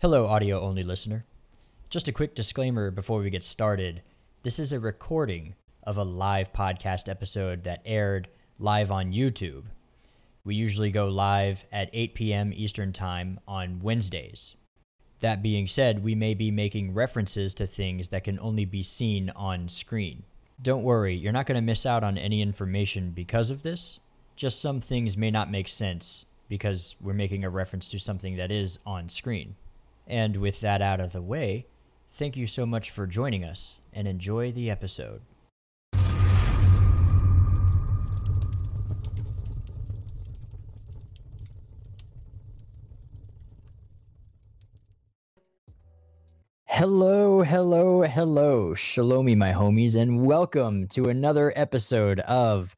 Hello, audio only listener. Just a quick disclaimer before we get started. This is a recording of a live podcast episode that aired live on YouTube. We usually go live at 8 p.m. Eastern Time on Wednesdays. That being said, we may be making references to things that can only be seen on screen. Don't worry, you're not going to miss out on any information because of this. Just some things may not make sense because we're making a reference to something that is on screen. And with that out of the way, thank you so much for joining us and enjoy the episode. Hello, hello, hello. Shalomi, my homies, and welcome to another episode of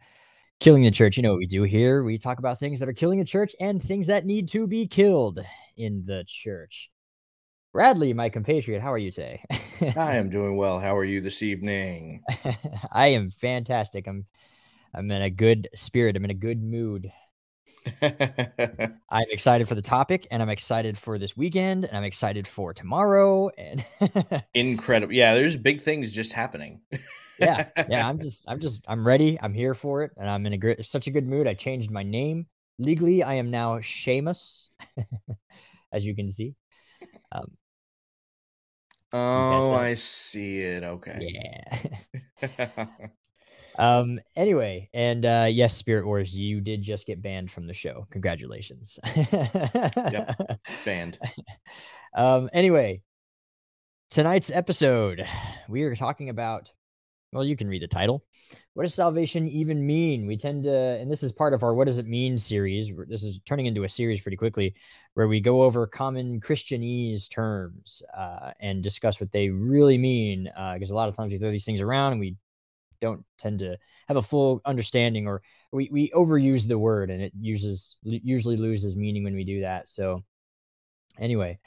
Killing the Church. You know what we do here? We talk about things that are killing the church and things that need to be killed in the church. Bradley, my compatriot, how are you today? I am doing well. How are you this evening? I am fantastic. I'm I'm in a good spirit. I'm in a good mood. I'm excited for the topic and I'm excited for this weekend and I'm excited for tomorrow and Incredible. Yeah, there's big things just happening. yeah, yeah, I'm just I'm just I'm ready. I'm here for it and I'm in a great such a good mood. I changed my name. Legally, I am now Seamus as you can see. Um Oh, I see it. Okay. yeah. Um. Anyway, and uh, yes, Spirit Wars, you did just get banned from the show. Congratulations. Yep. Banned. Um. Anyway, tonight's episode, we are talking about. Well, you can read the title. What does salvation even mean? We tend to, and this is part of our "What Does It Mean" series. This is turning into a series pretty quickly, where we go over common Christianese terms uh, and discuss what they really mean. Because a lot of times we throw these things around and we don't tend to have a full understanding or we, we overuse the word and it uses usually loses meaning when we do that so anyway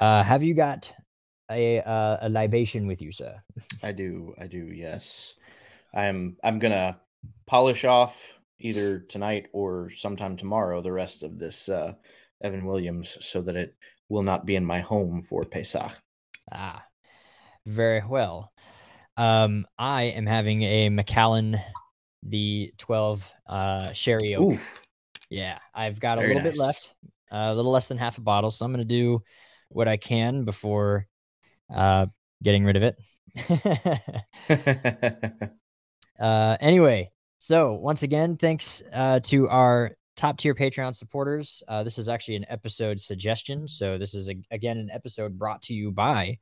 uh have you got a uh, a libation with you sir I do. I do. Yes. I'm I'm going to polish off either tonight or sometime tomorrow the rest of this uh Evan Williams so that it will not be in my home for Pesach. ah very well um i am having a macallan the 12 uh sherry oak Ooh, Yeah, I've got a Very little bit left, uh, a little less than half a bottle. So I'm going to do what I can before uh, getting rid of it. uh, anyway, so once again, thanks uh, to our top tier Patreon supporters. Uh, this is actually an episode suggestion. So this is, a, again, an episode brought to you by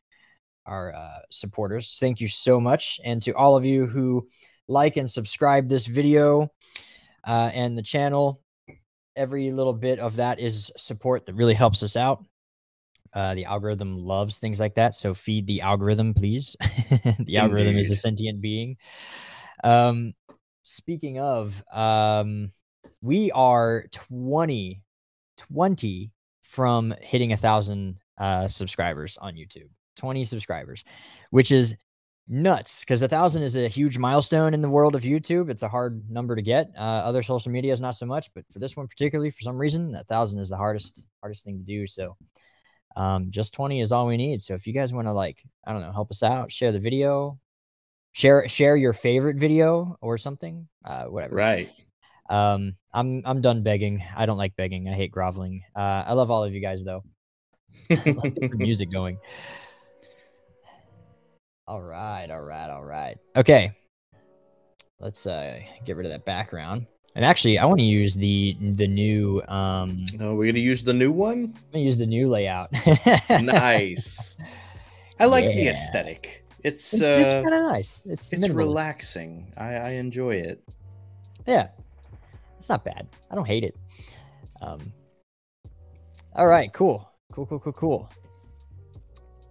our uh, supporters. Thank you so much. And to all of you who like and subscribe this video uh, and the channel, every little bit of that is support that really helps us out. Uh, the algorithm loves things like that, so feed the algorithm, please. the algorithm is a sentient being. Um, speaking of, um, we are 20, 20 from hitting a thousand uh, subscribers on YouTube. 20 subscribers, which is nuts because a thousand is a huge milestone in the world of YouTube. It's a hard number to get. Uh, other social media is not so much, but for this one particularly, for some reason, a thousand is the hardest hardest thing to do. So, um, just twenty is all we need. So if you guys want to like, I don't know, help us out, share the video, share share your favorite video or something, uh, whatever. right. Um, I'm I'm done begging. I don't like begging. I hate groveling. Uh, I love all of you guys though. The music going. All right, all right, all right. Okay. Let's uh get rid of that background. And actually, I want to use the the new um Oh, we're going to use the new one? I'm gonna use the new layout. nice. I like the aesthetic. It's It's, it's uh kind of nice. It's it's minimalist. relaxing. I, I enjoy it. Yeah, it's not bad. I don't hate it. Um, all right, cool, cool, cool, cool, cool.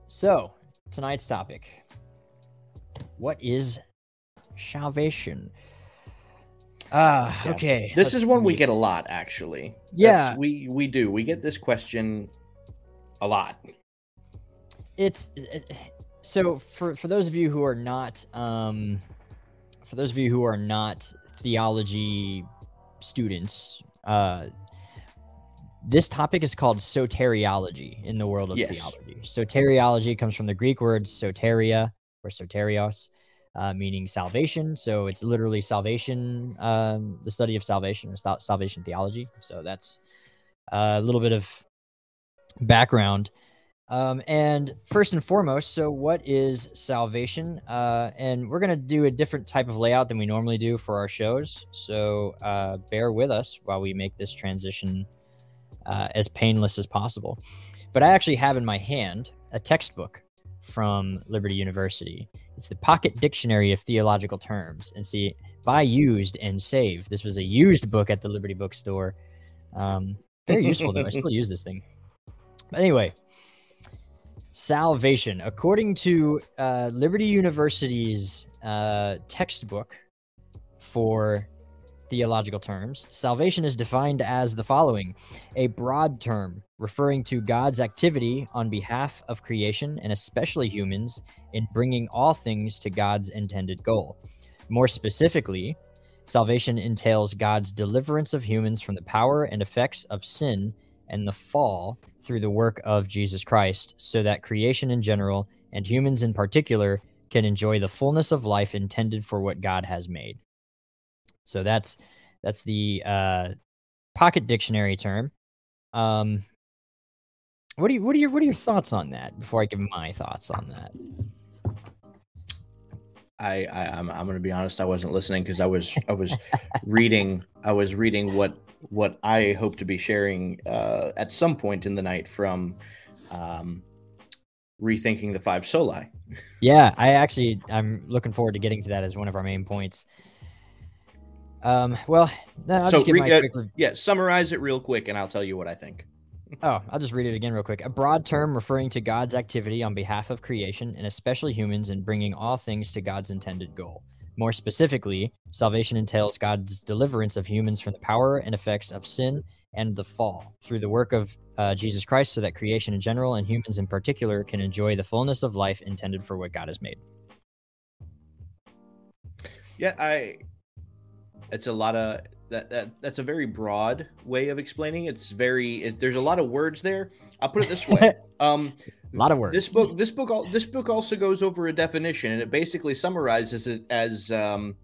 So tonight's topic: What is salvation? Ah, Yeah. okay. This let's is one we get a lot, actually. Yeah. That's- we we do. We get this question a lot. it's so for for those of you who are not um for those of you who are not theology students uh this topic is called soteriology in the world of Yes. theology. Soteriology comes from the Greek word soteria or soterios, uh, meaning salvation. So it's literally salvation, um, the study of salvation or salvation theology. So that's uh, a little bit of background. Um, and first and foremost, so what is salvation? Uh, and we're going to do a different type of layout than we normally do for our shows. So uh, bear with us while we make this transition uh, as painless as possible. But I actually have in my hand a textbook from Liberty University. It's the Pocket Dictionary of Theological Terms. And see, buy used and save. This was a used book at the Liberty Bookstore. Um, very useful, though. I still use this thing. But anyway, salvation. According to uh, Liberty University's uh, textbook for theological terms, salvation is defined as the following a broad term referring to God's activity on behalf of creation and especially humans in bringing all things to God's intended goal. More specifically, salvation entails God's deliverance of humans from the power and effects of sin and the fall through the work of Jesus Christ, so that creation in general and humans in particular can enjoy the fullness of life intended for what God has made. So that's that's the uh, pocket dictionary term. Um, what do you what are your what are your thoughts on that? Before I give my thoughts on that, I, I I'm I'm gonna be honest. I wasn't listening because I was I was reading I was reading what what I hope to be sharing uh, at some point in the night from um, rethinking the five soli. yeah, I actually I'm looking forward to getting to that as one of our main points. Um, well, no, I'll So just give re- my uh, quick Yeah, summarize it real quick, and I'll tell you what I think. Oh, I'll just read it again real quick. A broad term referring to God's activity on behalf of creation and especially humans in bringing all things to God's intended goal. More specifically, salvation entails God's deliverance of humans from the power and effects of sin and the fall through the work of uh, Jesus Christ so that creation in general and humans in particular can enjoy the fullness of life intended for what God has made. Yeah, I. It's a lot of that. That that's a very broad way of explaining. It's very. It, there's a lot of words there. I'll put it this way. Um, A lot of words. This book, this book, this book also goes over a definition, and it basically summarizes it as um,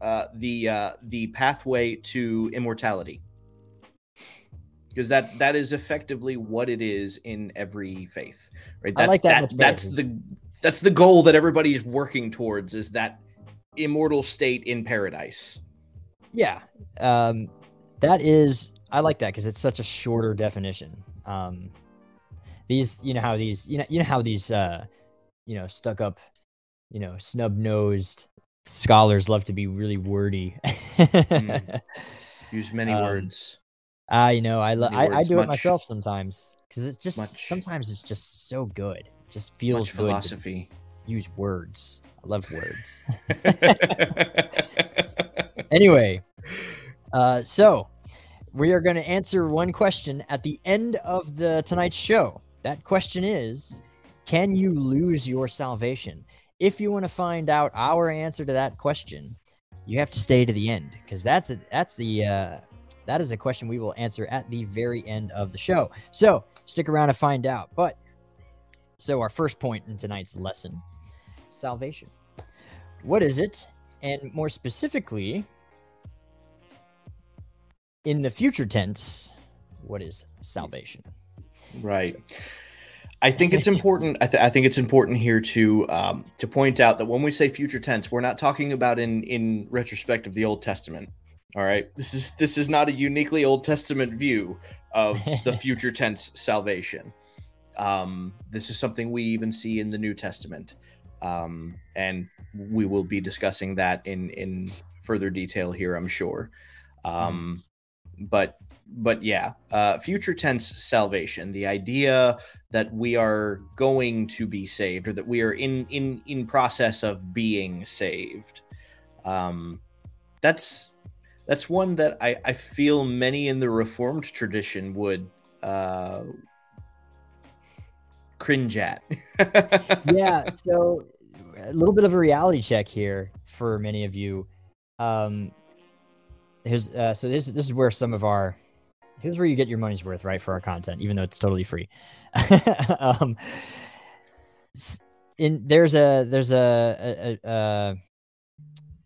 uh, the uh, the pathway to immortality, because that that is effectively what it is in every faith. Right? I like that better, that's the that's the goal that everybody's working towards is that immortal state in paradise. Yeah, um, that is. I like that because it's such a shorter definition. Um, these, you know how these, you know, you know how these, uh, you know, stuck up, you know, snub nosed scholars love to be really wordy. Mm. Use many Um, words. I know. I, lo- I I do it myself sometimes because it's just much- sometimes it's just so good. It just feels Much good philosophy. use words. I love words. anyway, uh, so we are going to answer one question at the end of the tonight's show. That question is, can you lose your salvation? If you want to find out our answer to that question, you have to stay to the end because that's a, that's the uh, that is a question we will answer at the very end of the show. So stick around to find out. But so our first point in tonight's lesson, salvation. What is it? And more specifically, in the future tense, what is salvation? Right. I think it's important. I, th- I think it's important here to um, to point out that when we say future tense, we're not talking about in in retrospect of the Old Testament. All right, this is this is not a uniquely Old Testament view of the future tense salvation. Um, this is something we even see in the New Testament, um, and we will be discussing that in in further detail here, I'm sure. Um, but but yeah, uh, future tense salvation, the idea that we are going to be saved or that we are in in in process of being saved. Um, that's that's one that I, I feel many in the Reformed tradition would uh, cringe at. yeah, so a little bit of a reality check here for many of you. Um, here's uh, so this this is where some of our here's where you get your money's worth, right, for our content, even though it's totally free. um, in there's a there's a, a, a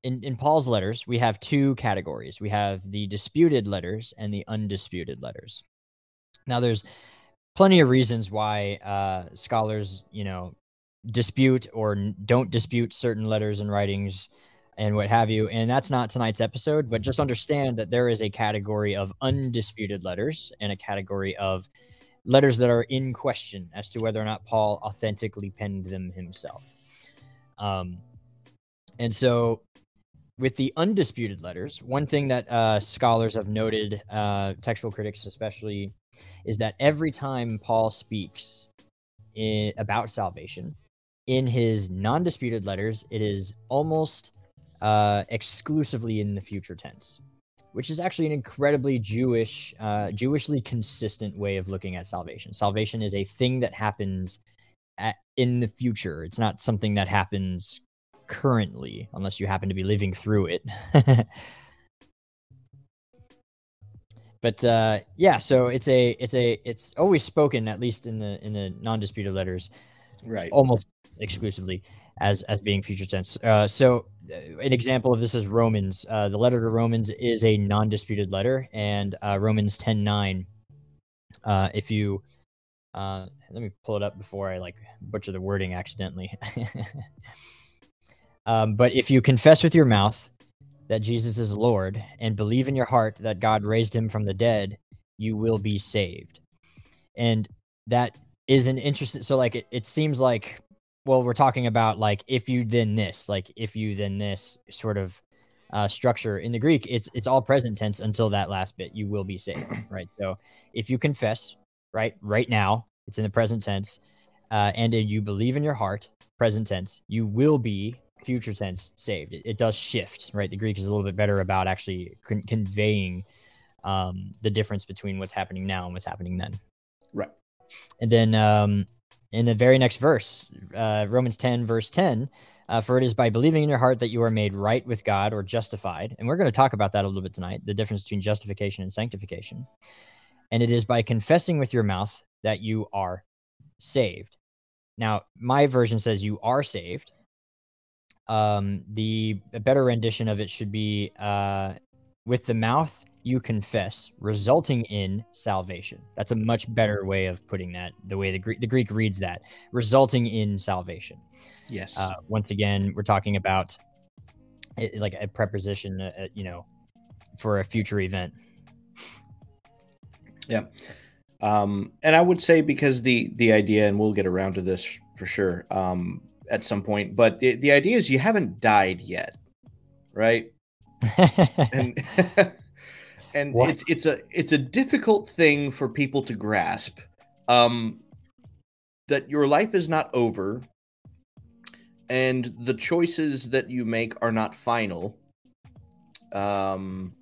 in, in Paul's letters, we have two categories. We have the disputed letters and the undisputed letters. Now, there's plenty of reasons why uh, scholars, you know, dispute or don't dispute certain letters and writings and what have you. And that's not tonight's episode, but just understand that there is a category of undisputed letters and a category of letters that are in question as to whether or not Paul authentically penned them himself. Um, and so with the undisputed letters, one thing that uh, scholars have noted, uh, textual critics especially, is that every time Paul speaks in, about salvation in his non disputed letters, it is almost uh, exclusively in the future tense, which is actually an incredibly Jewish, uh, Jewishly consistent way of looking at salvation. Salvation is a thing that happens at, in the future, it's not something that happens currently, unless you happen to be living through it. but uh, yeah, so it's a it's a it's always spoken at least in the in the non-disputed letters, right? Almost exclusively as as being future tense. Uh, so an example of this is Romans. Uh, the letter to Romans is a non-disputed letter, and uh, Romans ten nine. Uh, if you uh, let me pull it up before I like butcher the wording accidentally. Um, but if you confess with your mouth that Jesus is Lord and believe in your heart that God raised him from the dead, you will be saved. And that is an interesting. So, like, it, it seems like, well, we're talking about like if you then this, like if you then this sort of uh, structure in the Greek. It's it's all present tense until that last bit. You will be saved, right? So, if you confess, right, right now, it's in the present tense, uh, and you believe in your heart, present tense, you will be future tense saved. It, it, does shift, right? The Greek is a little bit better about actually con- conveying um, the difference between what's happening now and what's happening then. Right. And then um, in the very next verse, uh, Romans 10, verse 10, uh, for it is by believing in your heart that you are made right with God or justified. And we're going to talk about that a little bit tonight the difference between justification and sanctification. And it is by confessing with your mouth that you are saved. Now, my version says you are saved um, the better rendition of it should be uh, with the mouth you confess, resulting in salvation. That's a much better way of putting that. The way the Greek the Greek reads that, resulting in salvation. Yes. Uh, once again, we're talking about it, like a preposition, uh, uh, you know, for a future event. Yeah. Um, and I would say because the the idea, and we'll get around to this for sure. Um, at some point, but the, the idea is you haven't died yet, right? and and what? it's it's a it's a difficult thing for people to grasp. Um, that your life is not over, and the choices that you make are not final. Um,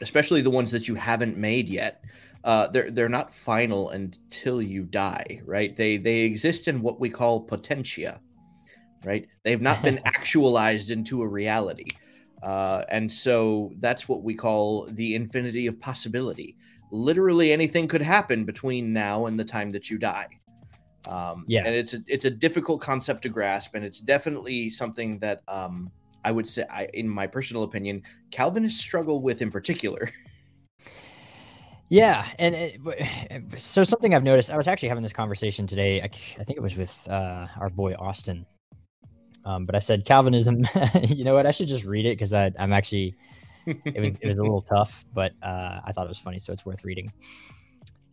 especially the ones that you haven't made yet uh, they're they're not final until you die, right? They they exist in what we call potentia, right? They've not been actualized into a reality, uh, and so that's what we call the infinity of possibility. Literally anything could happen between now and the time that you die. Um, yeah, and it's a it's a difficult concept to grasp, and it's definitely something that um, I would say, I, in my personal opinion, Calvinists struggle with in particular. Yeah, and it, so something I've noticed. I was actually having this conversation today. I, I think it was with uh, our boy Austin. Um, but I said Calvinism. you know what? I should just read it because I'm actually. It was it was a little tough, but uh, I thought it was funny, so it's worth reading.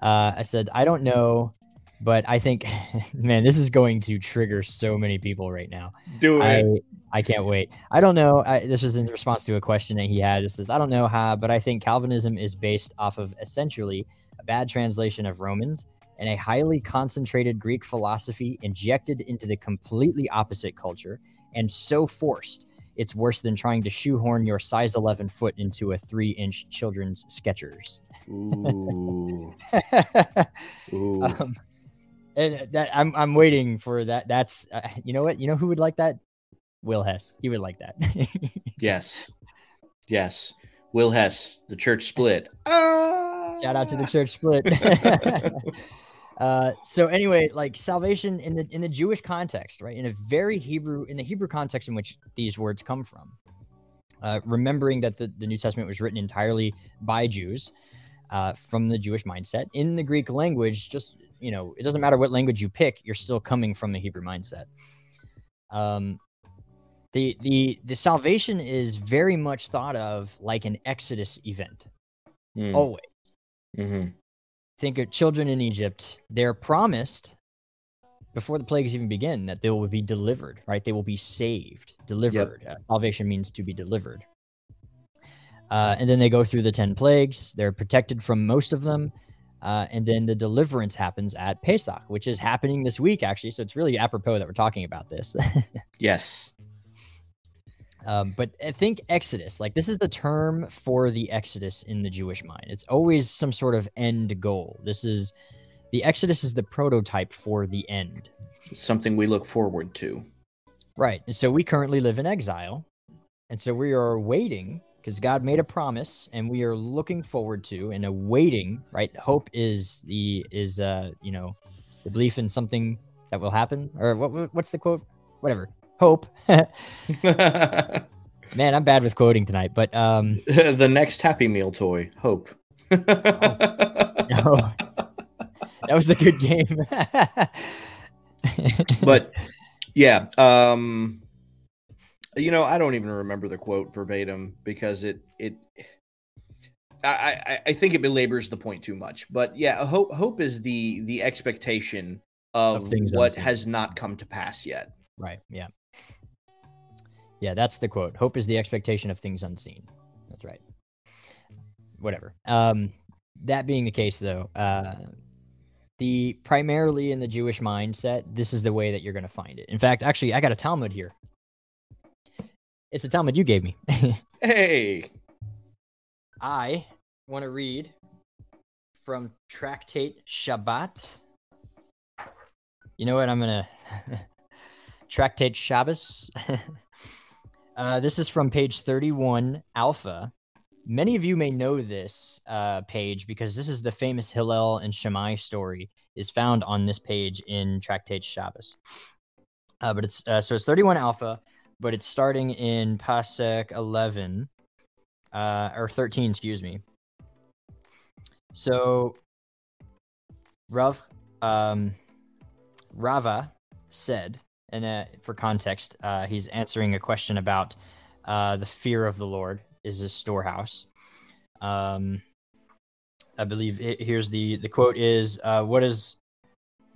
Uh, I said I don't know, but I think, man, this is going to trigger so many people right now. Do it. I, I can't wait. I don't know. I, this was in response to a question that he had. It says, I don't know how, but I think Calvinism is based off of essentially a bad translation of Romans and a highly concentrated Greek philosophy injected into the completely opposite culture and so forced. It's worse than trying to shoehorn your size 11 foot into a three inch children's Skechers. Ooh. Ooh. Um, and that I'm I'm waiting for that. That's uh, you know what you know who would like that Will Hess. He would like that. yes. Yes. Will Hess, the church split. Ah! Shout out to the church split. uh, so anyway, like salvation in the in the Jewish context, right? In a very Hebrew in the Hebrew context in which these words come from. Uh, remembering that the, the New Testament was written entirely by Jews uh, from the Jewish mindset. In the Greek language, just you know, it doesn't matter what language you pick, you're still coming from the Hebrew mindset. Um, the the the salvation is very much thought of like an Exodus event. Mm. Always. Mm-hmm. Think of children in Egypt. They're promised before the plagues even begin that they will be delivered. Right? They will be saved. Delivered. Yep. Uh, salvation means to be delivered. Uh, and then they go through the 10 plagues. They're protected from most of them. Uh, and then the deliverance happens at Pesach, which is happening this week, actually. So it's really apropos that we're talking about this. yes. Um, but I think Exodus, like this is the term for the Exodus in the Jewish mind. It's always some sort of end goal. This is the Exodus is the prototype for the end. Something we look forward to. Right. And so we currently live in exile. And so we are waiting because God made a promise and we are looking forward to and awaiting, right? Hope is the is uh, you know, the belief in something that will happen or what what's the quote? Whatever. Hope. Man, I'm bad with quoting tonight, but um the next Happy Meal toy, Hope. oh, no. That was a good game. but yeah, um you know, I don't even remember the quote verbatim because it it I, I, I think it belabors the point too much. But yeah, hope hope is the the expectation of, of what unseen. has not come to pass yet. Right. Yeah. Yeah, that's the quote. Hope is the expectation of things unseen. That's right. Whatever. Um, that being the case, though, uh, the primarily in the Jewish mindset, this is the way that you're going to find it. In fact, actually, I got a Talmud here it's a Talmud you gave me. hey. I want to read from Tractate Shabbat. You know what? I'm going to. Tractate Shabbos. uh, this is from page 31, Alpha. Many of you may know this uh, page because this is the famous Hillel and Shammai story is found on this page in Tractate Shabbos. Uh, but it's uh, so it's 31 Alpha but it's starting in Pasek 11, uh, or 13, excuse me. So, Rav, um, Rava said, and uh, for context, uh, he's answering a question about uh, the fear of the Lord is his storehouse. Um, I believe it, here's the the quote is uh, what is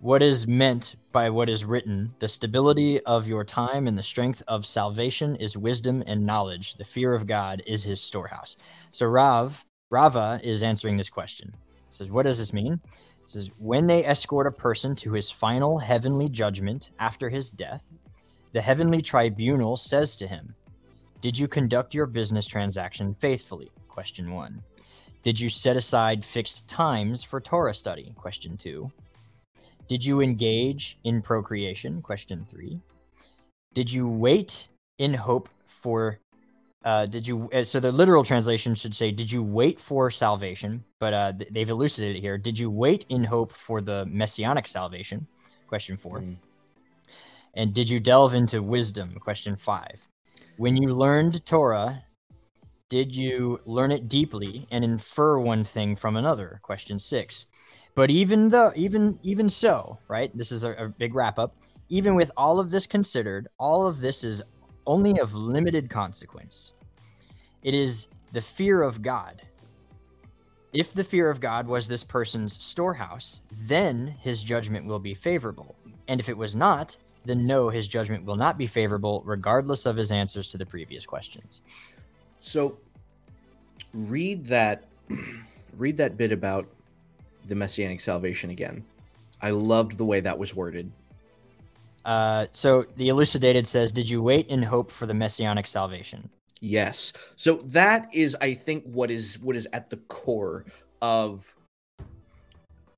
what is meant by what is written? The stability of your time and the strength of salvation is wisdom and knowledge. The fear of god is his storehouse. So rav rava is answering this question. It says what does this mean it says when they escort a person to his final heavenly judgment after his death the heavenly tribunal says to him did you conduct your business transaction faithfully question 1 did you set aside fixed times for torah study question 2 did you engage in procreation? Question three. Did you wait in hope for? Uh, did you? Uh, so the literal translation should say, "Did you wait for salvation?" But uh, they've elucidated it here. Did you wait in hope for the messianic salvation? Question four. Mm. And did you delve into wisdom? Question five. When you learned Torah, did you learn it deeply and infer one thing from another? Question six. But even though, even even so, right? This is a, a big wrap up. Even with all of this considered, all of this is only of limited consequence. It is the fear of God. If the fear of God was this person's storehouse, then his judgment will be favorable. And if it was not, then no, his judgment will not be favorable, regardless of his answers to the previous questions. So, read that, read that bit about the messianic salvation again. I loved the way that was worded. Uh, so the elucidated says, "Did you wait in hope for the messianic salvation?" Yes. So that is, I think, what is what is at the core of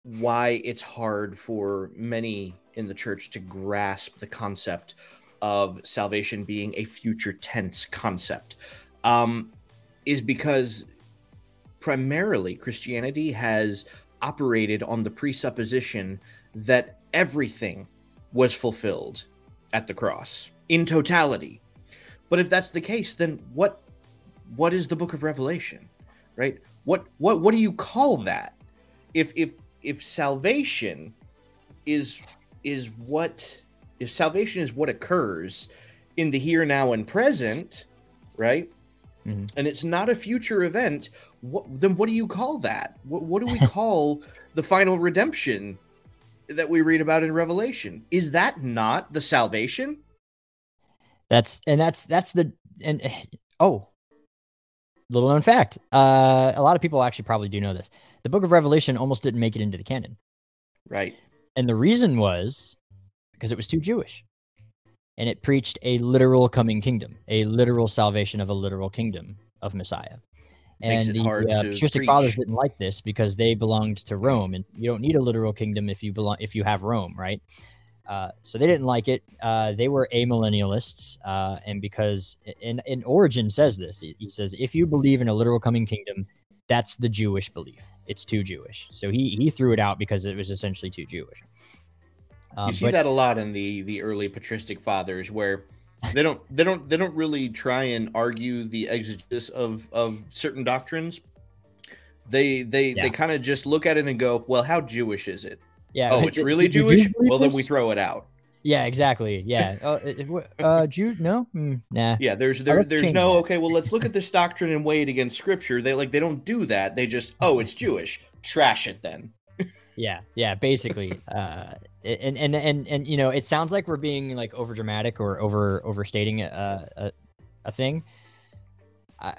why it's hard for many in the church to grasp the concept of salvation being a future tense concept. Um, is because primarily Christianity has operated on the presupposition that everything was fulfilled at the cross in totality. But if that's the case, then what what is the book of Revelation? Right? What what what do you call that? If if if salvation is is what if salvation is what occurs in the here now and present, right? Mm-hmm. And it's not a future event, what, then what do you call that? What, what do we call the final redemption that we read about in Revelation? Is that not the salvation? That's and that's that's the and oh, little known fact. Uh, a lot of people actually probably do know this. The Book of Revelation almost didn't make it into the canon. Right. And the reason was because it was too Jewish. And it preached a literal coming kingdom, a literal salvation of a literal kingdom of Messiah. And the uh, patristic fathers didn't like this because they belonged to Rome, and you don't need a literal kingdom if you belong if you have Rome, right? Uh, so they didn't like it. Uh, they were amillennialists, uh, and because in, in Origen says this, he, he, says if you believe in a literal coming kingdom, that's the Jewish belief. It's too Jewish. So he he threw it out because it was essentially too Jewish. Um, you see but, that a lot in the the early patristic fathers, where they don't they don't they don't really try and argue the exegesis of of certain doctrines. They they yeah. they kind of just look at it and go, well, how Jewish is it? Yeah. Oh, it's really did, Jewish. Well, then we throw it out. Yeah, exactly. Yeah. Uh, uh, Jew? No. Mm, nah. Yeah. There's there, there's no. That. Okay. Well, let's look at this doctrine and weigh it against Scripture. They like they don't do that. They just oh, it's Jewish. Trash it then. Yeah. Yeah. Basically. Uh, and and and and you know, it sounds like we're being like over dramatic or over overstating a a, a thing.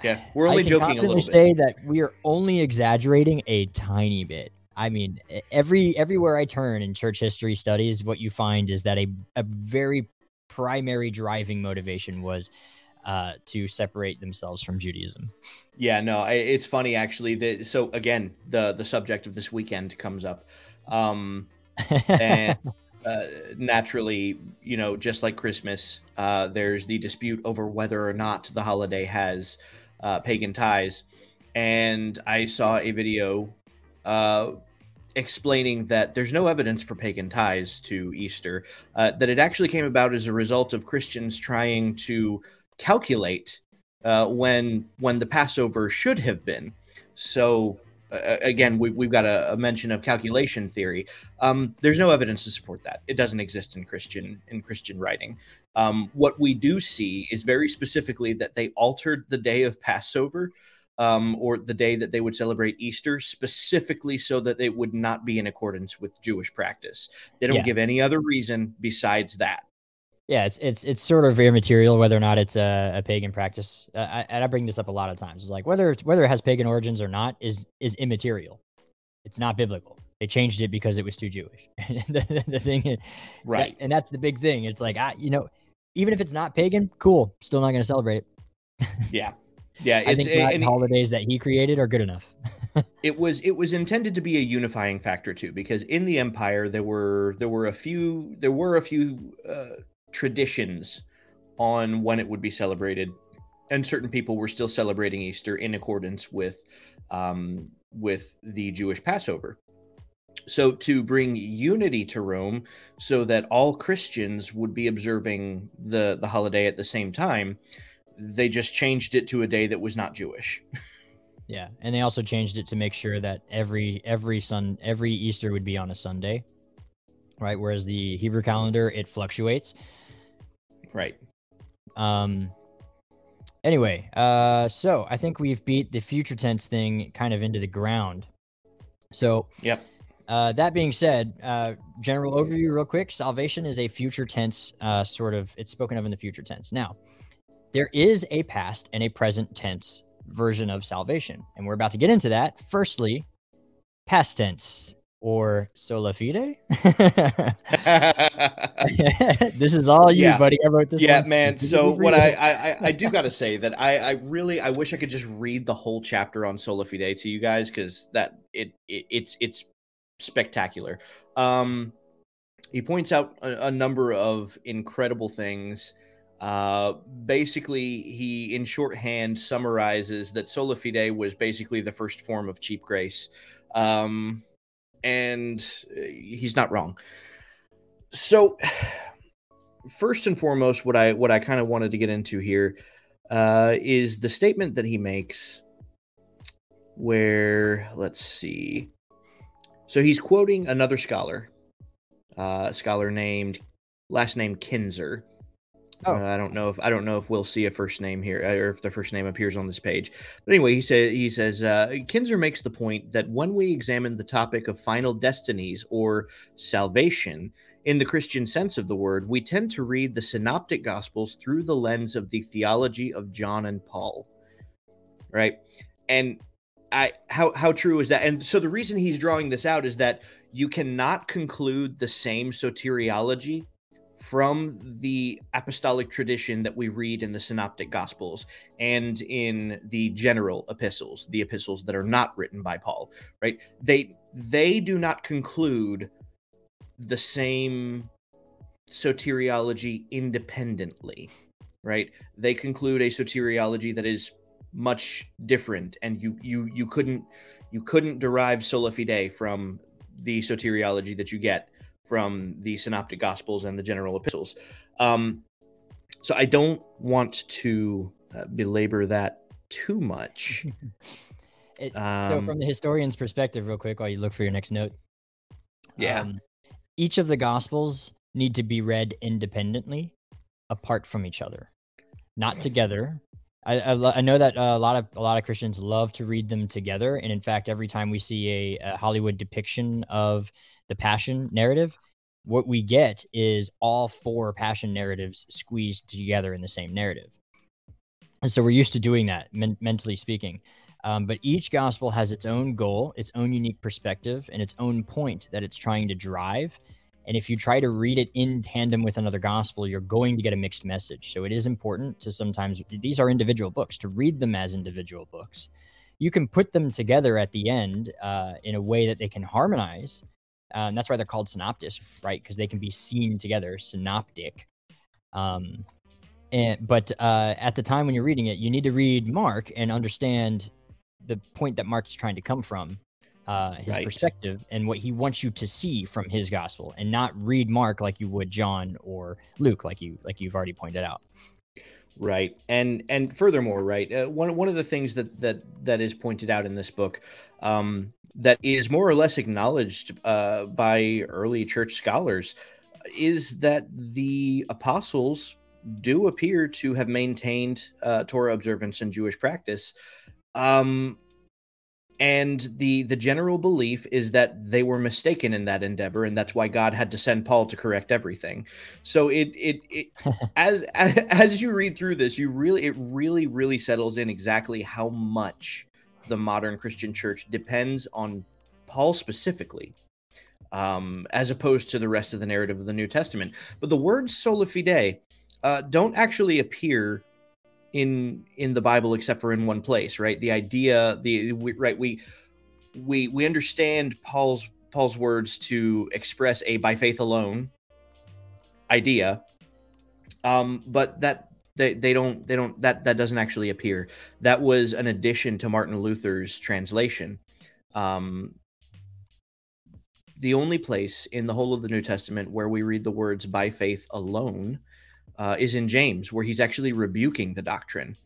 Yeah, we're only joking a little bit. Say that we are only exaggerating a tiny bit. I mean, every everywhere I turn in church history studies, what you find is that a, a very primary driving motivation was uh, to separate themselves from Judaism. Yeah, no, it's funny actually. That so again, the the subject of this weekend comes up, um, and uh, naturally, you know, just like Christmas, uh, there's the dispute over whether or not the holiday has uh, pagan ties. And I saw a video uh, explaining that there's no evidence for pagan ties to Easter, uh, that it actually came about as a result of Christians trying to calculate uh, when when the Passover should have been. So uh, again, we, have got a, a, mention of calculation theory. Um, there's no evidence to support that. It doesn't exist in Christian in Christian writing. Um, what we do see is very specifically that they altered the day of Passover um, or the day that they would celebrate Easter, specifically so that they would not be in accordance with Jewish practice. They don't yeah. give any other reason besides that. Yeah, it's it's it's sort of immaterial whether or not it's a, a pagan practice. Uh, I, and I bring this up a lot of times. It's like whether it's, whether it has pagan origins or not is is immaterial. It's not biblical. They changed it because it was too Jewish. the, the, thing, is, right? That, and that's the big thing. It's like I, you know, even if it's not pagan, cool. Still not going to celebrate it. yeah, yeah, I think and holidays that he created are good enough. it was it was intended to be a unifying factor too, because in the empire there were there were a few there were a few uh, traditions on when it would be celebrated, and certain people were still celebrating Easter in accordance with um, with the Jewish Passover. So to bring unity to Rome, so that all Christians would be observing the the holiday at the same time they just changed it to a day that was not Jewish. yeah, and they also changed it to make sure that every every sun every Easter would be on a Sunday, right? Whereas the Hebrew calendar it fluctuates. Right. Um. Anyway, uh, so I think we've beat the future tense thing kind of into the ground. So. Yep. Uh, that being said, uh, general overview, real quick. Salvation is a future tense, uh, sort of. It's spoken of in the future tense. Now, there is a past and a present tense version of salvation. And we're about to get into that. Firstly, past tense or sola fide. this is all you, yeah. buddy. I wrote this. Yeah, man. So what I, I I do got to say that I I really I wish I could just read the whole chapter on sola fide to you guys because that it, it it's it's spectacular. Um, he points out a, a number of incredible things Uh, basically, he, in shorthand, summarizes that sola fide was basically the first form of cheap grace. Um, and uh, he's not wrong. So, first and foremost, what I what I kind of wanted to get into here uh, is the statement that he makes, where let's see. So he's quoting another scholar, uh, a scholar named last name Kinzer. Oh. Uh, I don't know if I don't know if we'll see a first name here or if the first name appears on this page. But anyway, he said he says uh, Kinzer makes the point that when we examine the topic of final destinies or salvation in the Christian sense of the word, we tend to read the synoptic gospels through the lens of the theology of John and Paul. Right? And I how how true is that? And so the reason he's drawing this out is that you cannot conclude the same soteriology from the apostolic tradition that we read in the synoptic gospels and in the general epistles the epistles that are not written by paul right? They they do not conclude the same soteriology independently right? They conclude a soteriology that is much different and you you you couldn't you couldn't derive sola fide from the soteriology that you get from the synoptic gospels and the general epistles. Um, so I don't want to uh, belabor that too much. it, um, so, from the historian's perspective, real quick, while you look for your next note, yeah, um, each of the gospels need to be read independently, apart from each other, not together. I, I, I know that uh, a lot of a lot of Christians love to read them together, and in fact, every time we see a, a Hollywood depiction of the passion narrative, what we get is all four passion narratives squeezed together in the same narrative. And so we're used to doing that, men- mentally speaking. Um, but each gospel has its own goal, its own unique perspective, and its own point that it's trying to drive. And if you try to read it in tandem with another gospel, you're going to get a mixed message. So it is important to sometimes, these are individual books, to read them as individual books. You can put them together at the end uh, in a way that they can harmonize um, that's why they're called synoptists, right? Because they can be seen together, synoptic. Um, and but uh, at the time when you're reading it, you need to read Mark and understand the point that Mark is trying to come from, uh, his right. perspective, and what he wants you to see from his gospel, and not read Mark like you would John or Luke, like you like you've already pointed out. Right, and and furthermore, right, uh, one one of the things that that that is pointed out in this book, um, that is more or less acknowledged uh, by early church scholars is that the apostles do appear to have maintained uh, Torah observance and Jewish practice. Um, and the the general belief is that they were mistaken in that endeavor and that's why god had to send paul to correct everything so it it, it as, as as you read through this you really it really really settles in exactly how much the modern Christian church depends on Paul specifically, um, as opposed to the rest of the narrative of the New Testament. But the words sola fide uh, don't actually appear in in the Bible except for in one place, right? The idea, the we, right we we we understand Paul's Paul's words to express a by faith alone idea, um, but that they they don't they don't that that doesn't actually appear. That was an addition to Martin Luther's translation. Um, the only place in the whole of the New Testament where we read the words "by faith alone" uh, is in James, where he's actually rebuking the doctrine.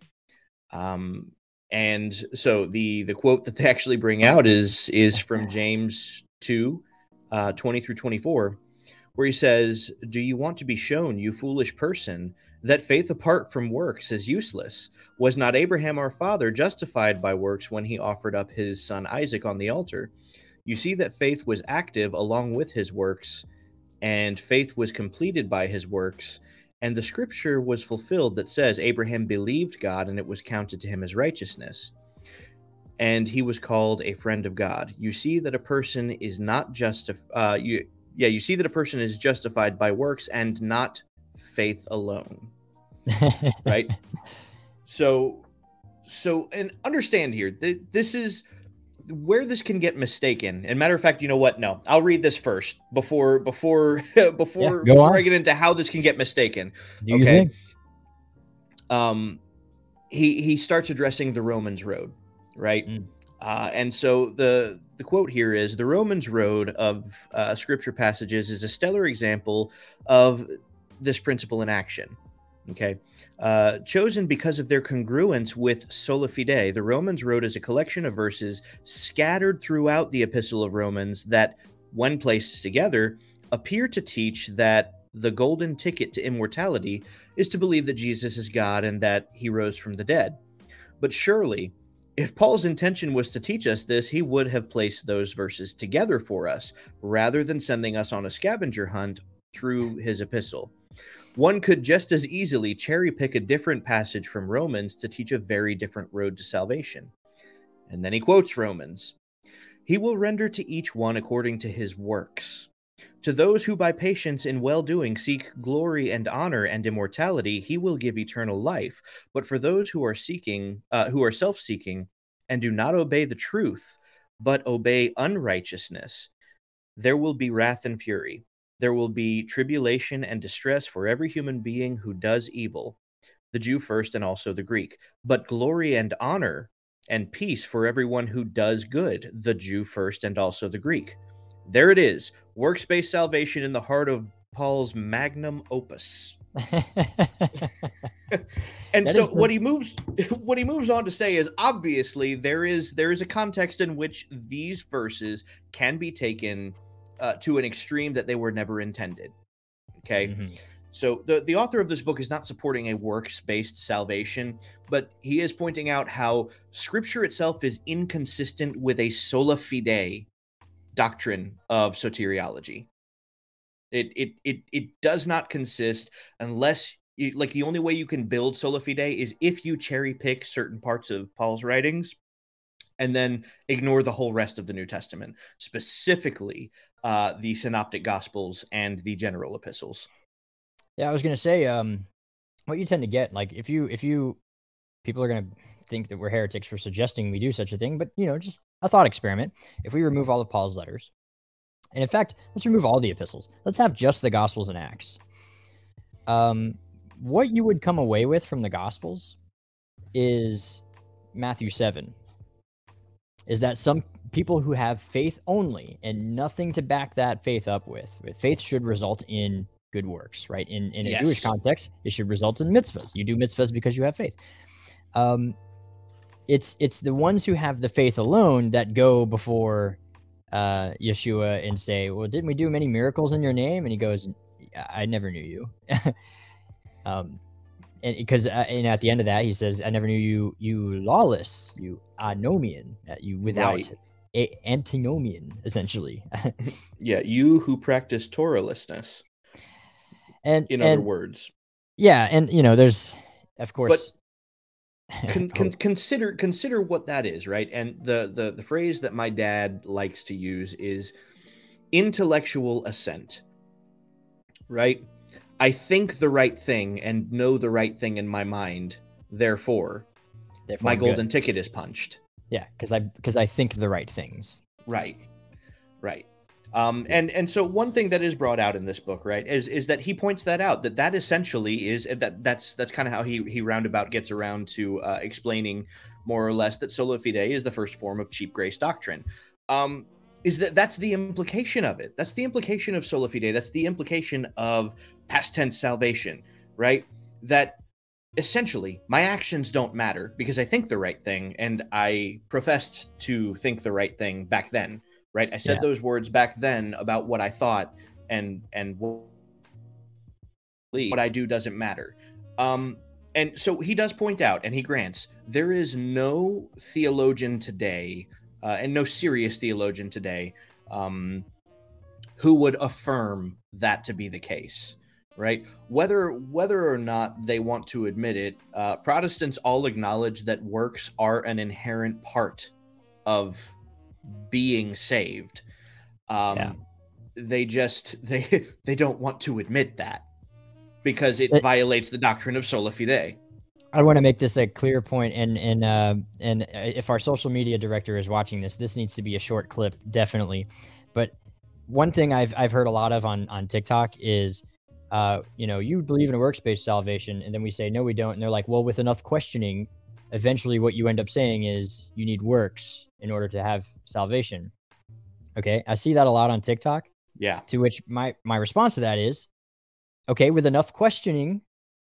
Um, and so the the quote that they actually bring out is is from James two, uh, twenty through twenty four, where he says, "Do you want to be shown, you foolish person?" that faith apart from works is useless. Was not Abraham our father justified by works when he offered up his son Isaac on the altar? You see that faith was active along with his works, and faith was completed by his works. And the scripture was fulfilled that says, Abraham believed God, and it was counted to him as righteousness. And he was called a friend of God. You see that a person is not justified. Uh, you, yeah, you see that a person is justified by works and not faith alone. right? So so and understand here that this is where this can get mistaken. And matter of fact, you know what? No, I'll read this first before before before, yeah, before I get into how this can get mistaken. Do okay. um, he he starts addressing the Romans road, right? Mm. Uh, and so the the quote here is the Romans road of uh, scripture passages is a stellar example of this principle in action. Okay, uh, chosen because of their congruence with sola fide, the Romans Road as a collection of verses scattered throughout the Epistle of Romans that, when placed together, appear to teach that the golden ticket to immortality is to believe that Jesus is God and that he rose from the dead. But surely, if Paul's intention was to teach us this, he would have placed those verses together for us rather than sending us on a scavenger hunt through his epistle. One could just as easily cherry pick a different passage from Romans to teach a very different road to salvation. And then he quotes Romans He will render to each one according to his works. To those who by patience in well doing seek glory and honor and immortality, he will give eternal life. But for those who are seeking, uh, who are self seeking, and do not obey the truth, but obey unrighteousness, there will be wrath and fury. There will be tribulation and distress for every human being who does evil, the Jew first and also the Greek, but glory and honor and peace for everyone who does good, the Jew first and also the Greek. There it is, works-based salvation in the heart of Paul's magnum opus. and That so the- what he moves what he moves on to say is obviously there is there is a context in which these verses can be taken uh, to an extreme that they were never intended. Okay? Mhm. So the the author of this book is not supporting a works based salvation, but he is pointing out how Scripture itself is inconsistent with a sola fide doctrine of soteriology. It it it it does not consist unless you, like the only way you can build sola fide is if you cherry pick certain parts of Paul's writings and then ignore the whole rest of the New Testament, specifically uh, the synoptic gospels and the general epistles. Yeah, I was gonna say, um, what you tend to get, like, if you, if you, people are gonna think that we're heretics for suggesting we do such a thing, but you know, just a thought experiment. If we remove all of Paul's letters, and in fact, let's remove all the epistles. Let's have just the Gospels and Acts. Um, what you would come away with from the Gospels is Matthew seven. Is that some people who have faith only and nothing to back that faith up with, faith should result in good works, right? In in a Jewish context, it should result in mitzvahs. You do mitzvahs because you have faith. Um, it's it's the ones who have the faith alone that go before uh, Yeshua and say, "Well, didn't we do many miracles in your name?" And he goes, "I never knew you." um, and because uh, and at the end of that, he says, "I never knew you, you lawless, you anomian, you without." Right. A- antinomian, essentially, Yeah, you who practice Torahlessness, and in and, other words. Yeah, and you know, there's of course. con, Oh, con, consider consider what that is right and the, the the phrase that my dad likes to use is intellectual assent right i think the right thing and know the right thing in my mind therefore therefore my I'm good. golden ticket is punched Yeah, because I because I think the right things. right right. Um and and so one thing that is brought out in this book right is is that he points that out that that essentially is that that's that's kind of how he he roundabout gets around to uh, explaining more or less that sola fide is the first form of cheap grace doctrine. Um is that that's the implication of it. That's the implication of sola fide. That's the implication of past tense salvation right? That essentially my actions don't matter because i think the right thing and i professed to think the right thing back then right? I said Yeah. those words back then about what i thought and and what what i do doesn't matter. Um and so he does point out and he grants there is no theologian today uh, and no serious theologian today um who would affirm that to be the case right whether whether or not they want to admit it uh, protestants all acknowledge that works are an inherent part of being saved um Yeah. they just they they don't want to admit that because it It- violates the doctrine of sola fide I want to make this a clear point, and and uh, and uh, if our social media director is watching this, this needs to be a short clip, definitely. But one thing I've I've heard a lot of on on TikTok is uh, you know, you believe in a works-based salvation, and then we say no, we don't, and they're like, well, with enough questioning, eventually, what you end up saying is you need works in order to have salvation. Okay, I see that a lot on TikTok. Yeah. To which my my response to that is, okay, with enough questioning,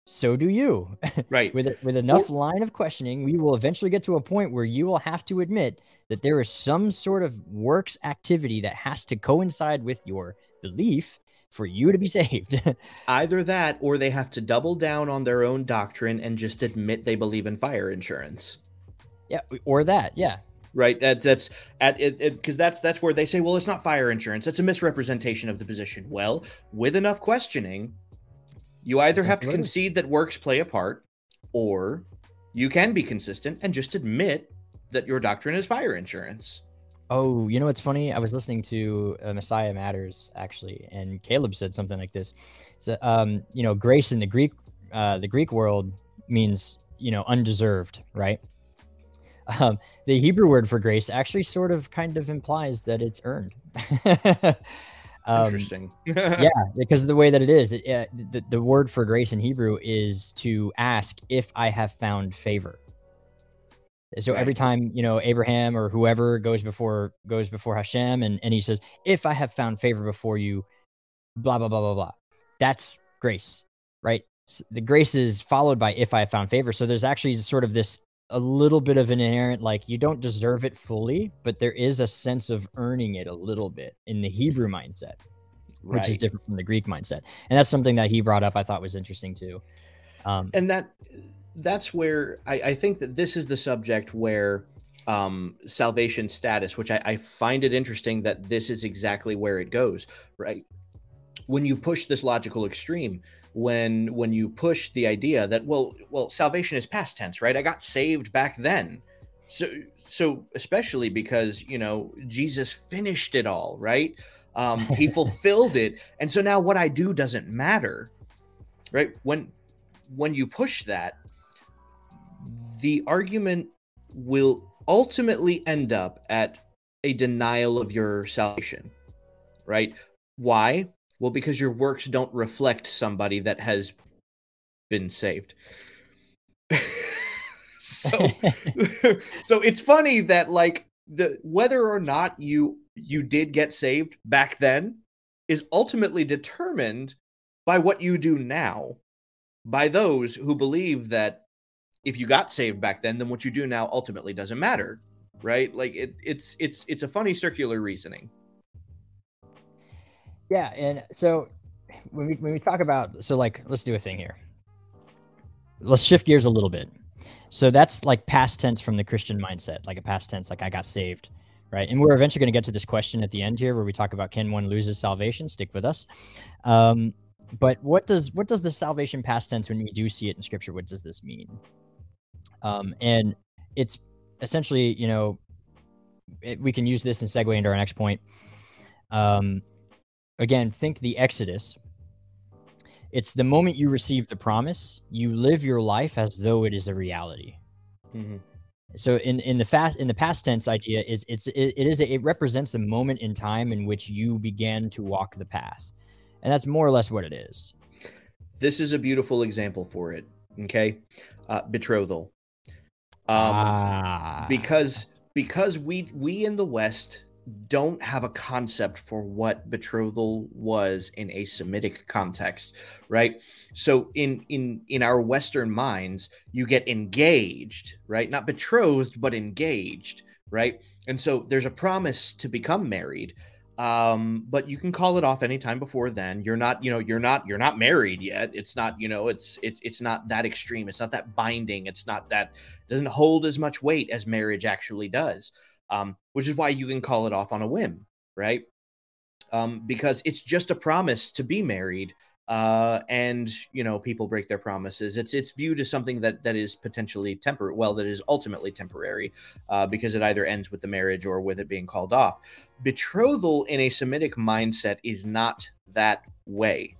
so do you. Right. with with enough line of questioning, we will eventually get to a point where you will have to admit that there is some sort of works activity that has to coincide with your belief for you to be saved. Either that or they have to double down on their own doctrine and just admit they believe in fire insurance. yeah, or that. Yeah. Right. That that's at it because that's that's where they say, well, it's not fire insurance. It's a misrepresentation of the position. Well, with enough questioning, you either That's have to what it is. concede that works play a part, or you can be consistent and just admit that your doctrine is fire insurance. Oh, you know what's funny? I was listening to uh, Messiah Matters actually, and Caleb said something like this. So, um, you know, grace in the Greek, uh, the Greek world means you know undeserved, right? Um, the Hebrew word for grace actually sort of kind of implies that it's earned. um, Interesting. yeah, because of the way that it is, it, uh, the, the word for grace in Hebrew is to ask if I have found favor. So every time you know Abraham or whoever goes before goes before Hashem and, and he says, "If I have found favor before you," blah blah blah blah blah. That's grace, right? S- The grace is followed by "if I have found favor." So there's actually sort of this a little bit of an inherent like you don't deserve it fully, but there is a sense of earning it a little bit in the Hebrew mindset which is different from the Greek mindset. And that's something that he brought up I thought was interesting too. Um, and that that's where I, I think that this is the subject where um, salvation status, which I, I find it interesting that this is exactly where it goes, right? When you push this logical extreme, when when you push the idea that well well salvation is past tense, right? I got saved back then. So so especially because you know Jesus finished it all, right? Um, he fulfilled it, and so now what I do doesn't matter, right? When when you push that, the argument will ultimately end up at a denial of your salvation, right? Why? Well, because your works don't reflect somebody that has been saved. so, so it's funny that like the whether or not you you did get saved back then is ultimately determined by what you do now by those who believe that if you got saved back then then what you do now ultimately doesn't matter right like it, it's it's it's a funny circular reasoning yeah, and so when we when we talk about so like let's do a thing here. Let's shift gears a little bit. So that's like past tense from the Christian mindset, like a past tense, like I got saved, right? And we're eventually going to get to this question at the end here, where we talk about can one lose his salvation? Stick with us. Um, but what does what does the salvation past tense when we do see it in Scripture? What does this mean? Um, and it's essentially, you know, it, we can use this and segue into our next point. Um, again, think the Exodus. It's the moment you receive the promise, you live your life as though it is a reality. So in in the fast in the past tense idea is it's it, it is a, it represents the moment in time in which you began to walk the path, and that's more or less what it is. this is a beautiful example for it okay uh, betrothal um, ah, because because we we in the west don't have a concept for what betrothal was in a semitic context right? So in in in our western minds you get engaged right? Not betrothed but engaged right? And so there's a promise to become married um but you can call it off anytime before then. You're not you know you're not you're not married yet. It's not you know it's it's it's not that extreme. It's not that binding. It's not that doesn't hold as much weight as marriage actually does um, which is why you can call it off on a whim, right? Um, because it's just a promise to be married, uh, and you know people break their promises. It's it's viewed as something that that is potentially temporary, well, that is ultimately temporary, uh, because it either ends with the marriage or with it being called off. Betrothal in a Semitic mindset is not that way.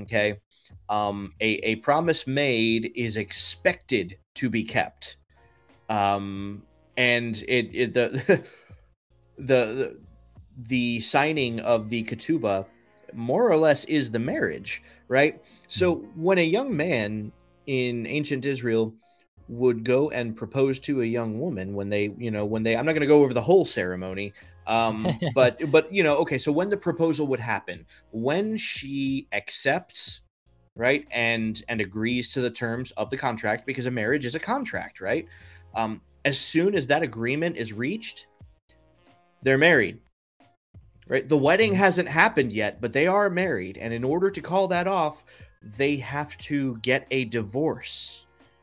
Okay, um, a a promise made is expected to be kept. Um, and it, it the, the the the signing of the ketubah more or less is the marriage, right? So when a young man in ancient Israel would go and propose to a young woman when they, you know, when they I'm not going to go over the whole ceremony, um but but you know, okay, so when the proposal would happen, when she accepts right and and agrees to the terms of the contract because a marriage is a contract right? Um as soon as that agreement is reached they're married right? The wedding mm-hmm. hasn't happened yet but they are married. And in order to call that off they have to get a divorce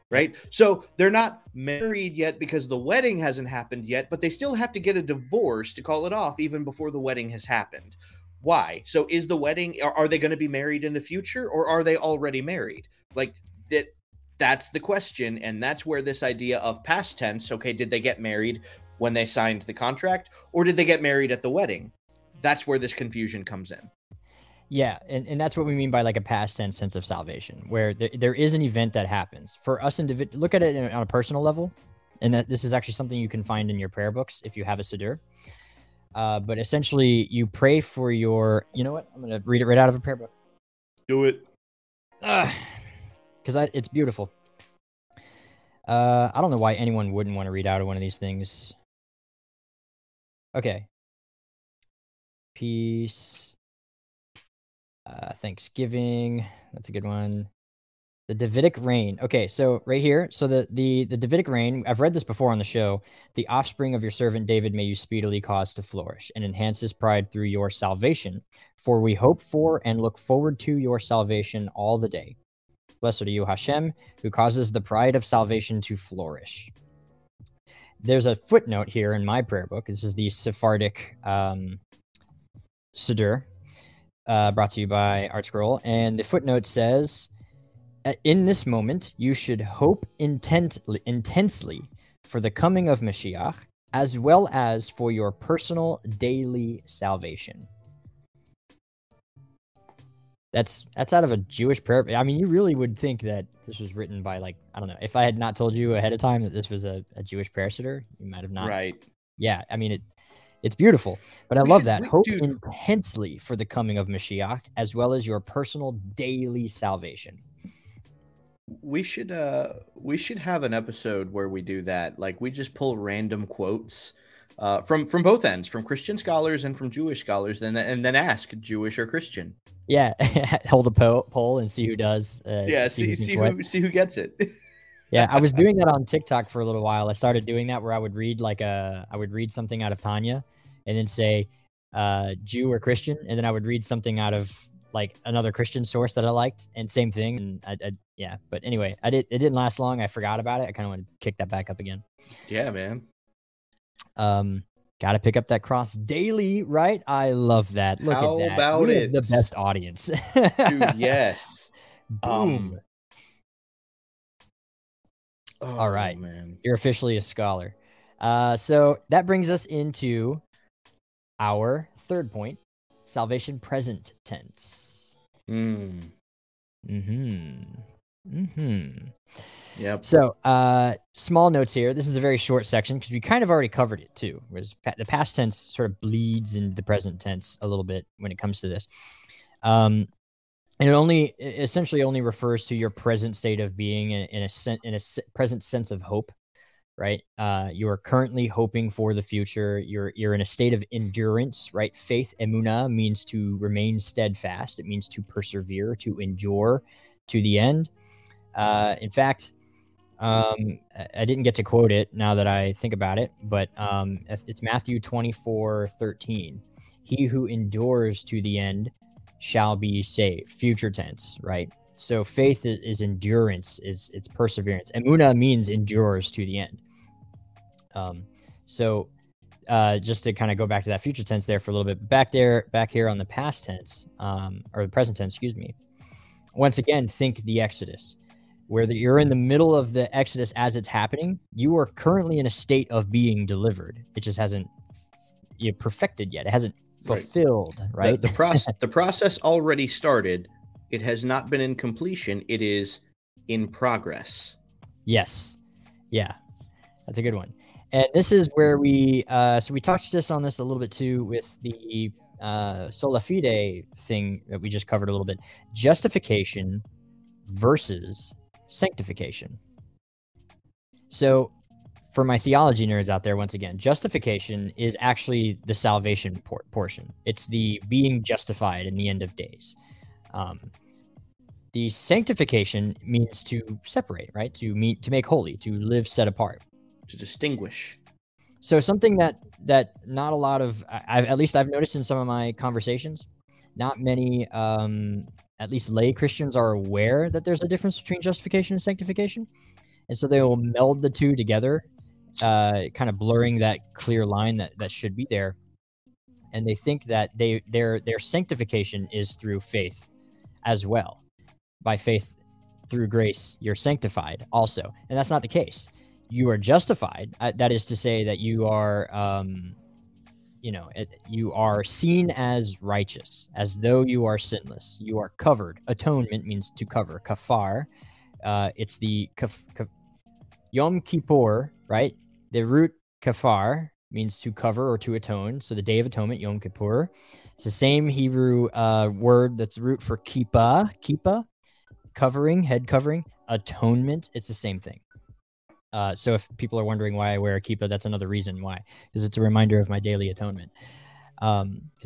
right? So they're not married yet because the wedding hasn't happened yet but they still have to get a divorce to call it off even before the wedding has happened. Why? So is the wedding are, are they going to be married in the future or are they already married? Like that that's the question and that's where this idea of past tense okay did they get married when they signed the contract or did they get married at the wedding that's where this confusion comes in Yeah, and, and that's what we mean by like a past tense sense of salvation, where there, there is an event that happens for us individ. Look at it in- on a personal level, and that this is actually something you can find in your prayer books if you have a siddur. Uh, but essentially, you pray for your. You know what? I'm gonna read it right out of a prayer book do it because it's beautiful. Uh, I don't know why anyone wouldn't want to read out of one of these things. Okay. Peace. Uh, Thanksgiving. That's a good one. The Davidic reign. Okay, so right here, so the the the Davidic reign. I've read this before on the show. The offspring of your servant David may you speedily cause to flourish and enhance his pride through your salvation. For we hope for and look forward to your salvation all the day. Blessed are you, Hashem, who causes the pride of salvation to flourish. There's a footnote here in my prayer book. This is the Sephardic um, Siddur, uh, brought to you by ArtScroll. And the footnote says, "Uh, In this moment, you should hope intently, intensely for the coming of Mashiach, as well as for your personal daily salvation. That's that's out of a Jewish prayer. I mean, you really would think that this was written by like I don't know. If I had not told you ahead of time that this was a, a Jewish prayer siddur, you might have not. right Yeah, I mean it. It's beautiful, but I We love should- that. we- Hope dude. intensely for the coming of Mashiach, as well as your personal daily salvation. we should uh we should have an episode where we do that like we just pull random quotes uh from from both ends from christian scholars and from jewish scholars then and then ask jewish or christian Yeah, hold a po- poll and see who does. Uh, yeah see who see who see who gets it Yeah, I was doing that on TikTok for a little while. I started doing that where I would read like a, I would read something out of Tanya, and then say, uh, Jew or Christian, and then I would read something out of like another Christian source that I liked, and same thing. And I, I yeah, but anyway, I did. It didn't last long. I forgot about it. I kind of want to kick that back up again. yeah man Um, got to pick up that cross daily, right? I love that. Look How at that. about We have The best audience, dude yes Boom. um oh, All right. man You're officially a scholar. Uh, so that brings us into our third point salvation present tense. mm, hmm. hmm. yep So, uh, small notes here. This is a very short section because we kind of already covered it too. Whereas pa- the past tense sort of bleeds into the present tense a little bit when it comes to this. Um, and it only it essentially only refers to your present state of being in, in a sen- in present sense of hope, right? Uh, you are currently hoping for the future. You're you're in a state of endurance, right? Faith, emuna, means to remain steadfast. It means to persevere, to endure to the end. Uh, in fact, um, I- didn't get to quote it now that I think about it, but um, it's Matthew 24 13. He who endures to the end shall be saved. Future tense, right? So faith is, endurance, is it's perseverance. Emuna means endures to the end. Um, so uh, just to kind of go back to that future tense there for a little bit, back there, back here on the past tense, um, or the present tense, excuse me. Once again, think the Exodus where the, you're in the middle of the Exodus as it's happening. You are currently in a state of being delivered. It just hasn't you perfected yet. It hasn't. Fulfilled, right? the, the process the process already started it has not been in completion it is in progress yes. Yeah. That's a good one. And this is where we uh so we touched this on this a little bit too with the uh, sola fide thing that we just covered a little bit justification versus sanctification. So, for my theology nerds out there, once again, justification is actually the salvation por- portion. It's the being justified in the end of days. Um, the sanctification means to separate, right? To meet, to make holy, to live set apart, to distinguish. So something that that not a lot of, I've, at least I've noticed in some of my conversations, not many, um, at least lay Christians are aware that there's a difference between justification and sanctification, and so they will meld the two together, uh, kind of blurring that clear line that that should be there, and they think that they their their sanctification is through faith, as well by faith through grace, you're sanctified also. And that's not the case. You are justified. Uh, that is to say that you are, um, you know, it, you are seen as righteous, as though you are sinless. You are covered. Atonement means to cover. Kafar. Uh, it's the kaf, kaf, Yom Kippur, right? The root kafar means to cover or to atone. So the Day of Atonement, Yom Kippur. It's the same Hebrew uh, word that's root for kippah, kippah, covering, head covering, atonement, it's the same thing. Uh, so if people are wondering why I wear a kippah, that's another reason why, because it's a reminder of my daily atonement. Because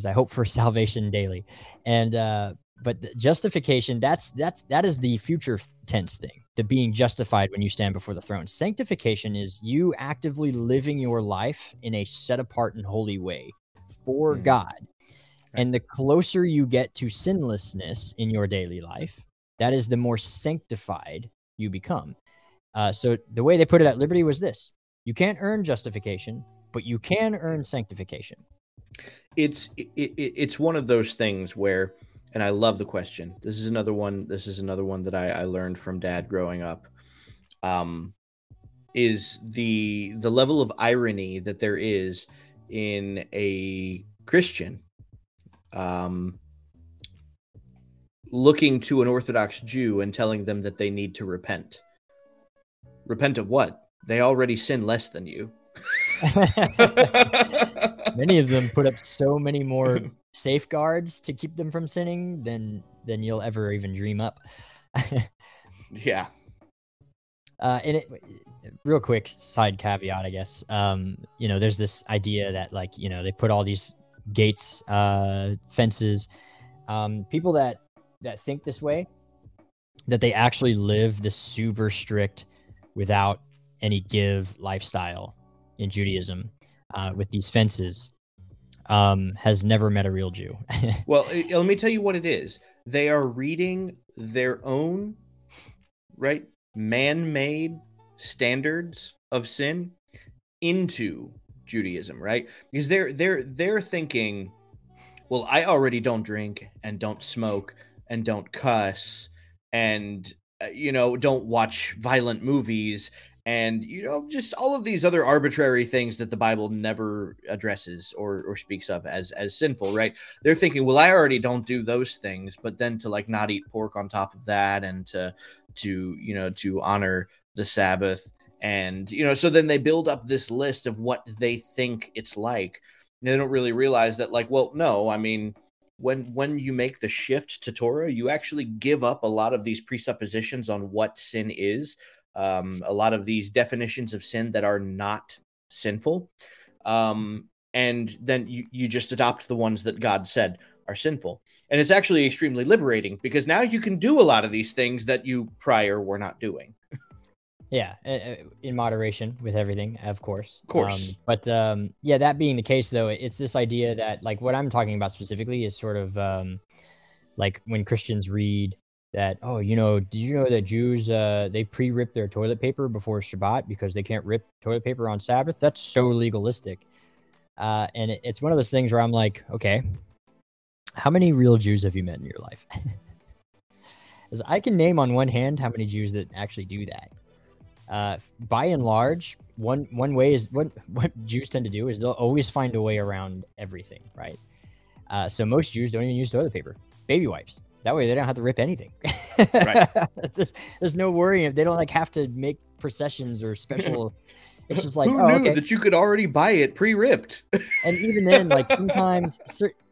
um, I hope for salvation daily, and uh, but justification that's that's that is the future tense thing, the being justified when you stand before the throne. Sanctification is you actively living your life in a set apart and holy way for mm-hmm. God. And the closer you get to sinlessness in your daily life, that is the more sanctified you become. Uh, so the way they put it at Liberty was this: you can't earn justification, but you can earn sanctification. It's it, it's one of those things where, and I love the question. This is another one. This is another one that I, I learned from Dad growing up. Um, is the the level of irony that there is in a Christian um, looking to an Orthodox Jew and telling them that they need to repent. Repent of what? They already sin less than you. many of them put up so many more safeguards to keep them from sinning than than you'll ever even dream up. yeah. Uh, and it, real quick side caveat, I guess. Um, you know, there's this idea that like you know they put all these gates, uh, fences. Um, people that that think this way that they actually live the super strict without any give lifestyle in Judaism uh, with these fences um, has never met a real Jew. well, let me tell you what it is. They are reading their own right man-made standards of sin into Judaism, right? Because they're they're they're thinking, well, I already don't drink and don't smoke and don't cuss and uh, you know don't watch violent movies and you know just all of these other arbitrary things that the bible never addresses or or speaks of as as sinful right? They're thinking well i already don't do those things but then to like not eat pork on top of that and to to you know to honor the sabbath and you know so then they build up this list of what they think it's like. And they don't really realize that like well no i mean when when you make the shift to Torah, you actually give up a lot of these presuppositions on what sin is, um, a lot of these definitions of sin that are not sinful, um, and then you you just adopt the ones that God said are sinful, and it's actually extremely liberating because now you can do a lot of these things that you prior were not doing. Yeah, in moderation with everything, of course. Of course. Um, but um, yeah, that being the case, though, it's this idea that, like, what I'm talking about specifically is sort of um, like when Christians read that, oh, you know, did you know that Jews uh, they pre-rip their toilet paper before Shabbat because they can't rip toilet paper on Sabbath? That's so legalistic. Uh, and it, it's one of those things where I'm like, okay, how many real Jews have you met in your life? As I can name on one hand how many Jews that actually do that uh, by and large, one one way is what what Jews tend to do is they'll always find a way around everything, right? Uh, so most Jews don't even use toilet paper, baby wipes. That way they don't have to rip anything. right. there's, there's, no worrying. If they don't like have to make processions or special. It's just like who oh, knew okay. that you could already buy it pre-ripped. and even then, like sometimes,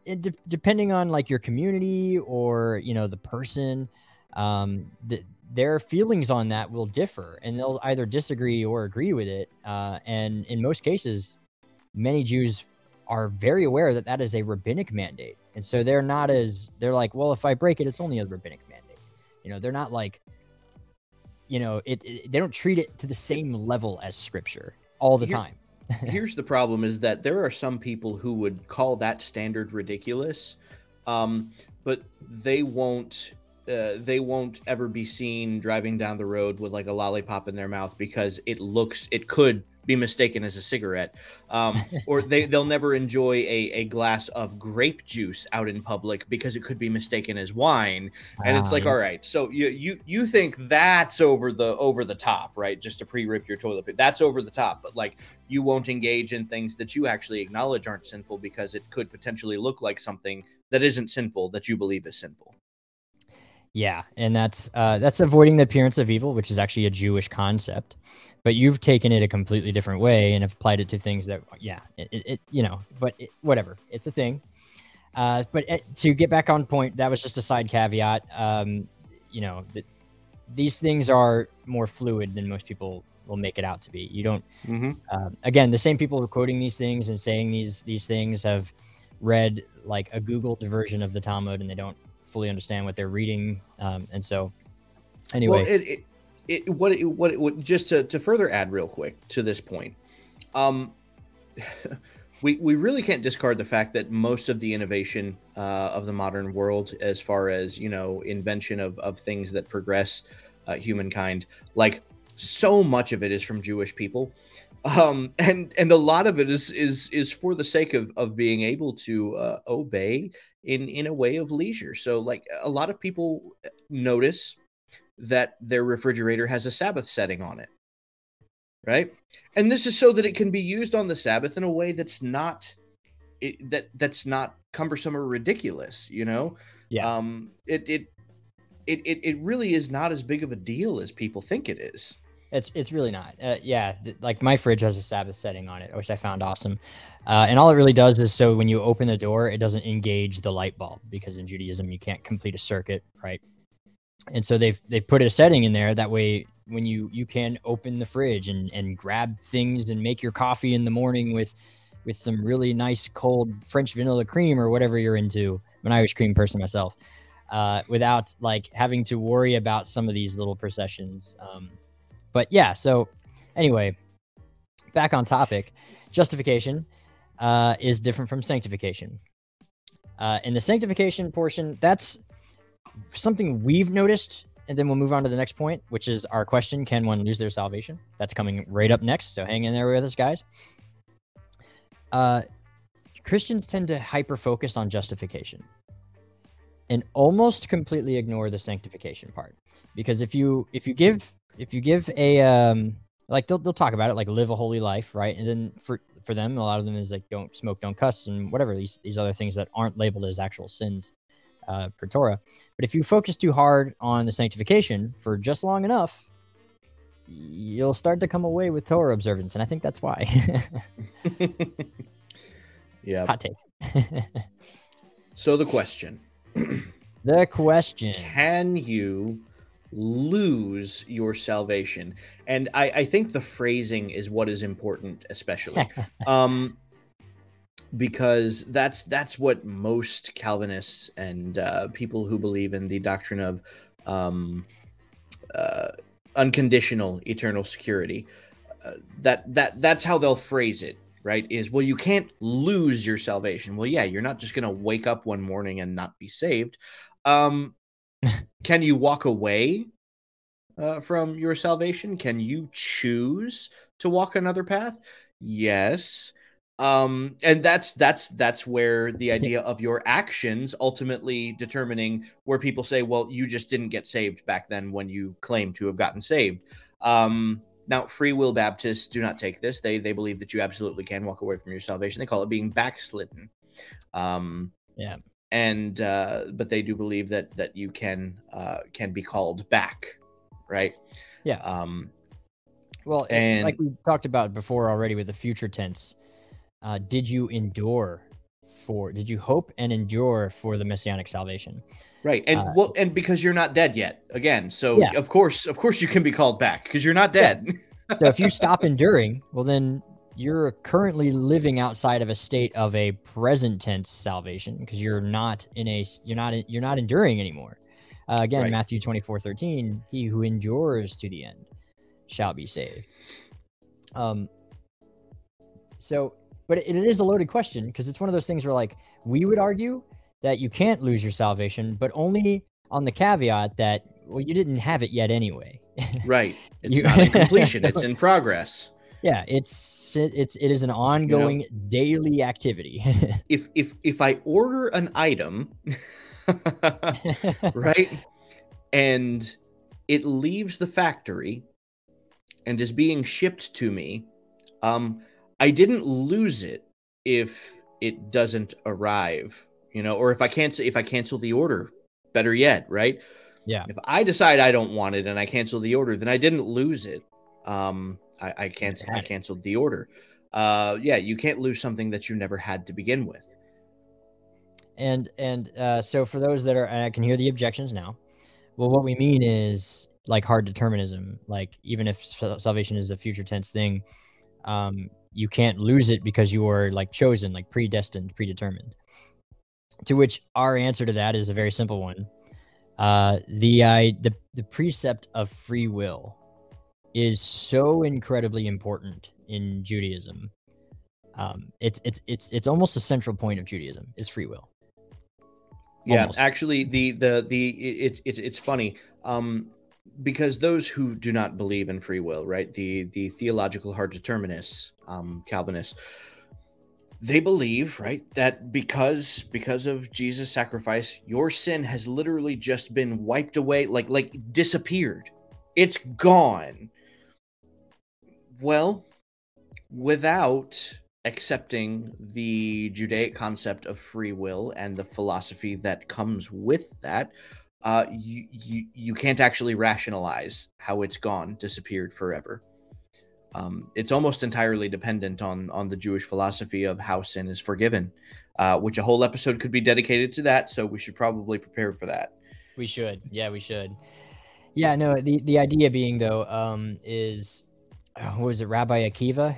de- depending on like your community or you know the person, um, the, their feelings on that will differ, and they'll either disagree or agree with it. Uh, and in most cases, many Jews are very aware that that is a rabbinic mandate, and so they're not as they're like, well, if I break it, it's only a rabbinic mandate. You know, they're not like, you know, it, it they don't treat it to the same level as scripture all the Here- time. Here's the problem: is that there are some people who would call that standard ridiculous, um, but they won't. Uh, they won't ever be seen driving down the road with like a lollipop in their mouth because it looks it could be mistaken as a cigarette um, or they, they'll never enjoy a, a glass of grape juice out in public because it could be mistaken as wine. And it's like all right so you you you think that's over the over the top right? Just to pre-rip your toilet paper. That's over the top but like you won't engage in things that you actually acknowledge aren't sinful because it could potentially look like something that isn't sinful that you believe is sinful. Yeah, and that's uh, that's avoiding the appearance of evil, which is actually a Jewish concept. But you've taken it a completely different way and have applied it to things that, yeah, it, it, it you know, but it, whatever, it's a thing. Uh, but uh, to get back on point, that was just a side caveat. Um, you know, that these things are more fluid than most people will make it out to be. You don't mm-hmm. um, again, the same people who are quoting these things and saying these these things have read like a Googled version of the Talmud, and they don't fully understand what they're reading. Um, and so, anyway, Well, it, what it, what it, what just to, to further add real quick to this point, um, we we really can't discard the fact that most of the innovation uh, of the modern world, as far as you know, invention of of things that progress uh, humankind, like so much of it is from Jewish people. Um, and and a lot of it is is is for the sake of of being able to uh, obey in in a way of leisure. So like a lot of people notice that their refrigerator has a Sabbath setting on it. Right? And this is so that it can be used on the Sabbath in a way that's not it, that that's not cumbersome or ridiculous, you know? Yeah. Um it it it it, it really is not as big of a deal as people think it is. it's it's really not. Uh, yeah, th- like my fridge has a Sabbath setting on it, which I found awesome. Uh, and all it really does is so when you open the door, it doesn't engage the light bulb because in Judaism you can't complete a circuit, right? And so they've they've put a setting in there that way when you you can open the fridge and and grab things and make your coffee in the morning with with some really nice cold French vanilla cream or whatever you're into. I'm an Irish cream person myself, uh, without like having to worry about some of these little processions. Um, but yeah, so anyway, back on topic, justification uh, is different from sanctification. Uh, in the sanctification portion, that's something we've noticed, and then we'll move on to the next point, which is our question: Can one lose their salvation? That's coming right up next. So hang in there with us, guys. Uh, Christians tend to hyper focus on justification and almost completely ignore the sanctification part because if you if you give if you give a um like they'll, they'll talk about it like live a holy life right and then for for them a lot of them is like don't smoke don't cuss and whatever these these other things that aren't labeled as actual sins uh, per Torah. But if you focus too hard on the sanctification for just long enough, you'll start to come away with Torah observance, and I think that's why. yeah. Hot take. So the question the question. can you lose your salvation and i i think the phrasing is what is important especially um because that's that's what most calvinists and uh, people who believe in the doctrine of um uh unconditional eternal security uh, that that that's how they'll phrase it right is well you can't lose your salvation. Well yeah you're not just going to wake up one morning and not be saved. Um can you walk away uh, from your salvation? Can you choose to walk another path? Yes um and that's that's that's where the idea of your actions ultimately determining where people say well you just didn't get saved back then when you claim to have gotten saved. Um now free will baptists do not take this. They they believe that you absolutely can walk away from your salvation. They call it being backslidden. Um Yeah. and uh but they do believe that that you can uh can be called back right? Yeah. um Well, And- like we talked about before already with the future tense, uh, did you endure for? Did you hope and endure for the messianic salvation? Right. And Uh, well, and because you're not dead yet, again. So Yeah. of course, of course, you can be called back because you're not dead. So if you stop enduring, well, then you're currently living outside of a state of a present tense salvation because you're not in a you're not in, you're not enduring anymore. Uh, again, Right. Matthew twenty four thirteen, he who endures to the end shall be saved. Um. So, but it, it is a loaded question because it's one of those things where, like, we would argue that you can't lose your salvation, but only on the caveat that well, you didn't have it yet anyway. right. It's You- not in completion. So- it's in progress. Yeah, it's it- it's it is an ongoing daily activity. If if if I order an item, right, and it leaves the factory and is being shipped to me, um, I didn't lose it if it doesn't arrive, you know, or if I cancel if I cancel the order. Better yet, right? Yeah. If I decide I don't want it and I cancel the order, then I didn't lose it. Um, I, I cancel I canceled the order. Uh, yeah, you can't lose something that you never had to begin with. and and uh, so for those that are, and I can hear the objections now. Well, what we mean is like hard determinism. Like even if salvation is a future tense thing, um, you can't lose it because you are like chosen, like predestined, predetermined. To which our answer to that is a very simple one. Uh, the I the the precept of free will is so incredibly important in Judaism. Um, it's it's it's it's almost a central point of Judaism is free will. Yeah, actually, the the the it, it it's funny um, because those who do not believe in free will, right? The the theological hard determinists, um, Calvinists, they believe, right, that because because of Jesus' sacrifice, your sin has literally just been wiped away, like like disappeared. It's gone. Well, without accepting the Judaic concept of free will and the philosophy that comes with that, uh, you, you you can't actually rationalize how it's gone, disappeared forever. Um, it's almost entirely dependent on on the Jewish philosophy of how sin is forgiven, uh, which a whole episode could be dedicated to that. So we should probably prepare for that. We should. Yeah, we should. Yeah, no, the, the idea being though, um, is uh, what was it, Rabbi Akiva?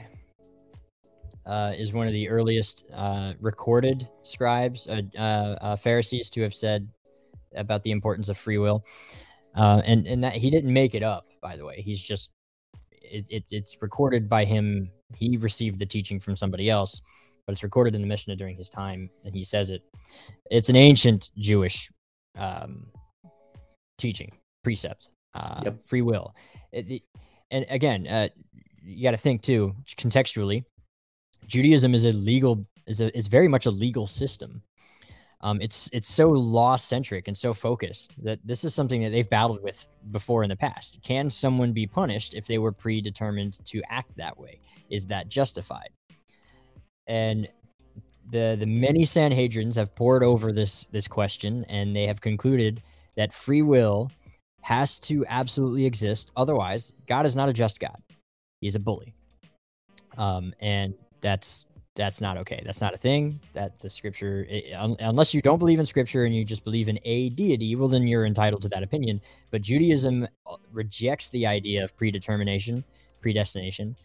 Uh, is one of the earliest uh, recorded scribes, uh, uh, uh, Pharisees, to have said about the importance of free will, uh, and and that he didn't make it up. By the way, he's just it, it, it's recorded by him. He received the teaching from somebody else, but it's recorded in the Mishnah during his time, and he says it. It's an ancient Jewish um, teaching precept uh Yep. free will It- it- and again uh you got to think too contextually judaism is a legal is a is very much a legal system um it's it's so law centric and so focused that this is something that they've battled with before in the past. Can someone be punished if they were predetermined to act that way? Is that justified? And the the many sanhedrins have poured over this this question and they have concluded that free will has to absolutely exist. Otherwise god is not a just god. He's a bully. Um and that's that's not okay. That's not a thing that the scripture i- un- unless you don't believe in scripture and you just believe in a deity well then you're entitled to that opinion. But judaism uh, rejects the idea of predetermination predestination.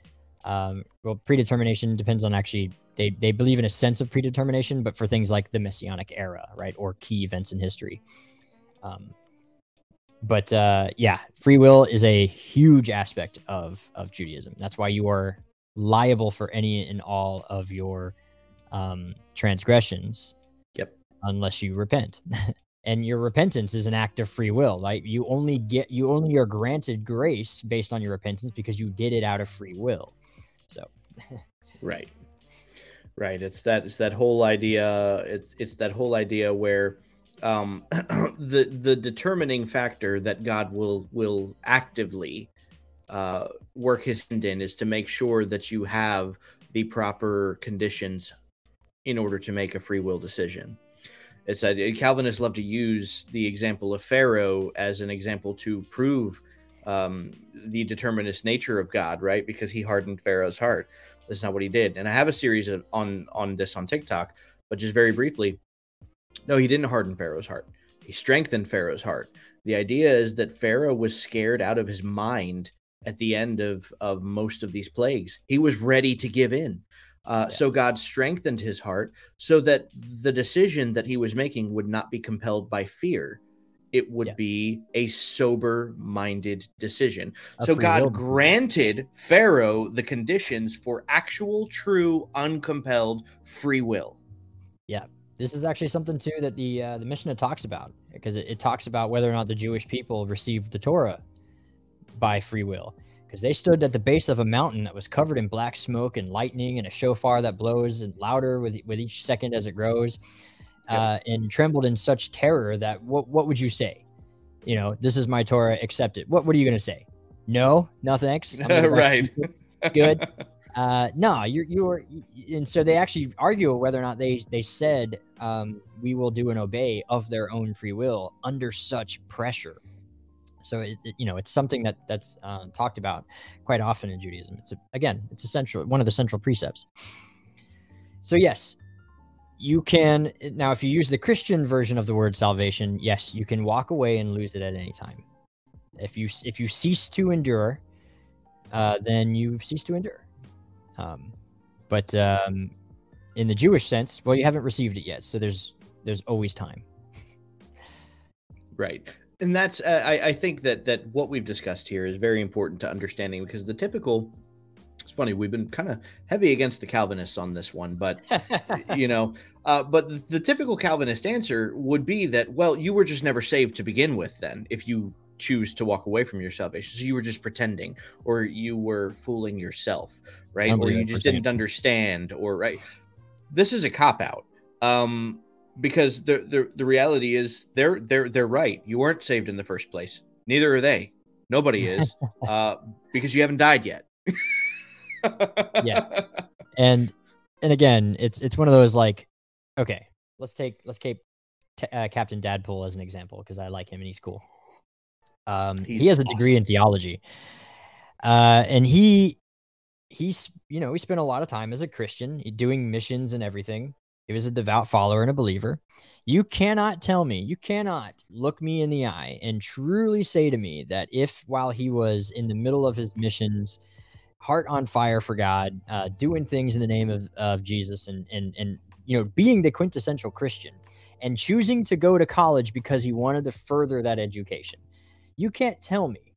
Um, well predetermination depends on actually they, they believe in a sense of predetermination but for things like the messianic era right or key events in history. Um, but uh, yeah free will is a huge aspect of of judaism. That's why you are liable for any and all of your um, transgressions Yep. unless you repent and your repentance is an act of free will right you only get you only are granted grace based on your repentance because you did it out of free will so Right. Right. It's that it's that whole idea it's it's that whole idea where um the the determining factor that God will will actively uh work his hand in is to make sure that you have the proper conditions in order to make a free will decision. It's that Calvinists love to use the example of Pharaoh as an example to prove um, the determinist nature of God, right? Because he hardened Pharaoh's heart. That's not what he did. And I have a series of, on on this on TikTok, but just very briefly, no, he didn't harden Pharaoh's heart. He strengthened Pharaoh's heart. The idea is that Pharaoh was scared out of his mind at the end of, of most of these plagues. He was ready to give in. Uh, yeah. So God strengthened his heart so that the decision that he was making would not be compelled by fear. It would yeah. be a sober minded decision. A so God will. granted Pharaoh the conditions for actual, true, uncompelled free will. Yeah. This is actually something too that the uh, the Mishnah talks about because it, it talks about whether or not the Jewish people received the Torah by free will because they stood at the base of a mountain that was covered in black smoke and lightning and a shofar that blows and louder with with each second as it grows, yep. uh, and trembled in such terror that what what would you say? You know, this is my Torah, accept it. What what are you gonna say? No, no thanks. right. good. Uh, no, you you were, and so they actually argue whether or not they they said um, we will do and obey of their own free will under such pressure. So it, it, you know it's something that that's uh, talked about quite often in Judaism. It's a, again it's essential one of the central precepts. So yes, you can now if you use the Christian version of the word salvation, yes, you can walk away and lose it at any time. If you if you cease to endure, uh, then you cease to endure. Um, but um, in the Jewish sense, well, you haven't received it yet, so there's there's always time. Right and that's uh, I, I think that that what we've discussed here is very important to understanding because the typical it's funny we've been kind of heavy against the calvinists on this one but you know uh, but the, the, typical calvinist answer would be that well you were just never saved to begin with then if you choose to walk away from your salvation. So you were just pretending or you were fooling yourself right? Or you just didn't understand or right? This is a cop out um because the, the the reality is they're they're they're right. You weren't saved in the first place. Neither are they. Nobody is, uh, because you haven't died yet. yeah, and and again, it's it's one of those like, okay, let's take let's take t- uh, Captain Dadpool as an example because I like him and he's cool. Um, he's he has a degree in theology, uh, and he he's you know he spent a lot of time as a Christian doing missions and everything. He was a devout follower and a believer. You cannot tell me, you cannot look me in the eye and truly say to me that if while he was in the middle of his missions, heart on fire for God, uh, doing things in the name of, of Jesus and, and, and, you know, being the quintessential Christian and choosing to go to college because he wanted to further that education. You can't tell me,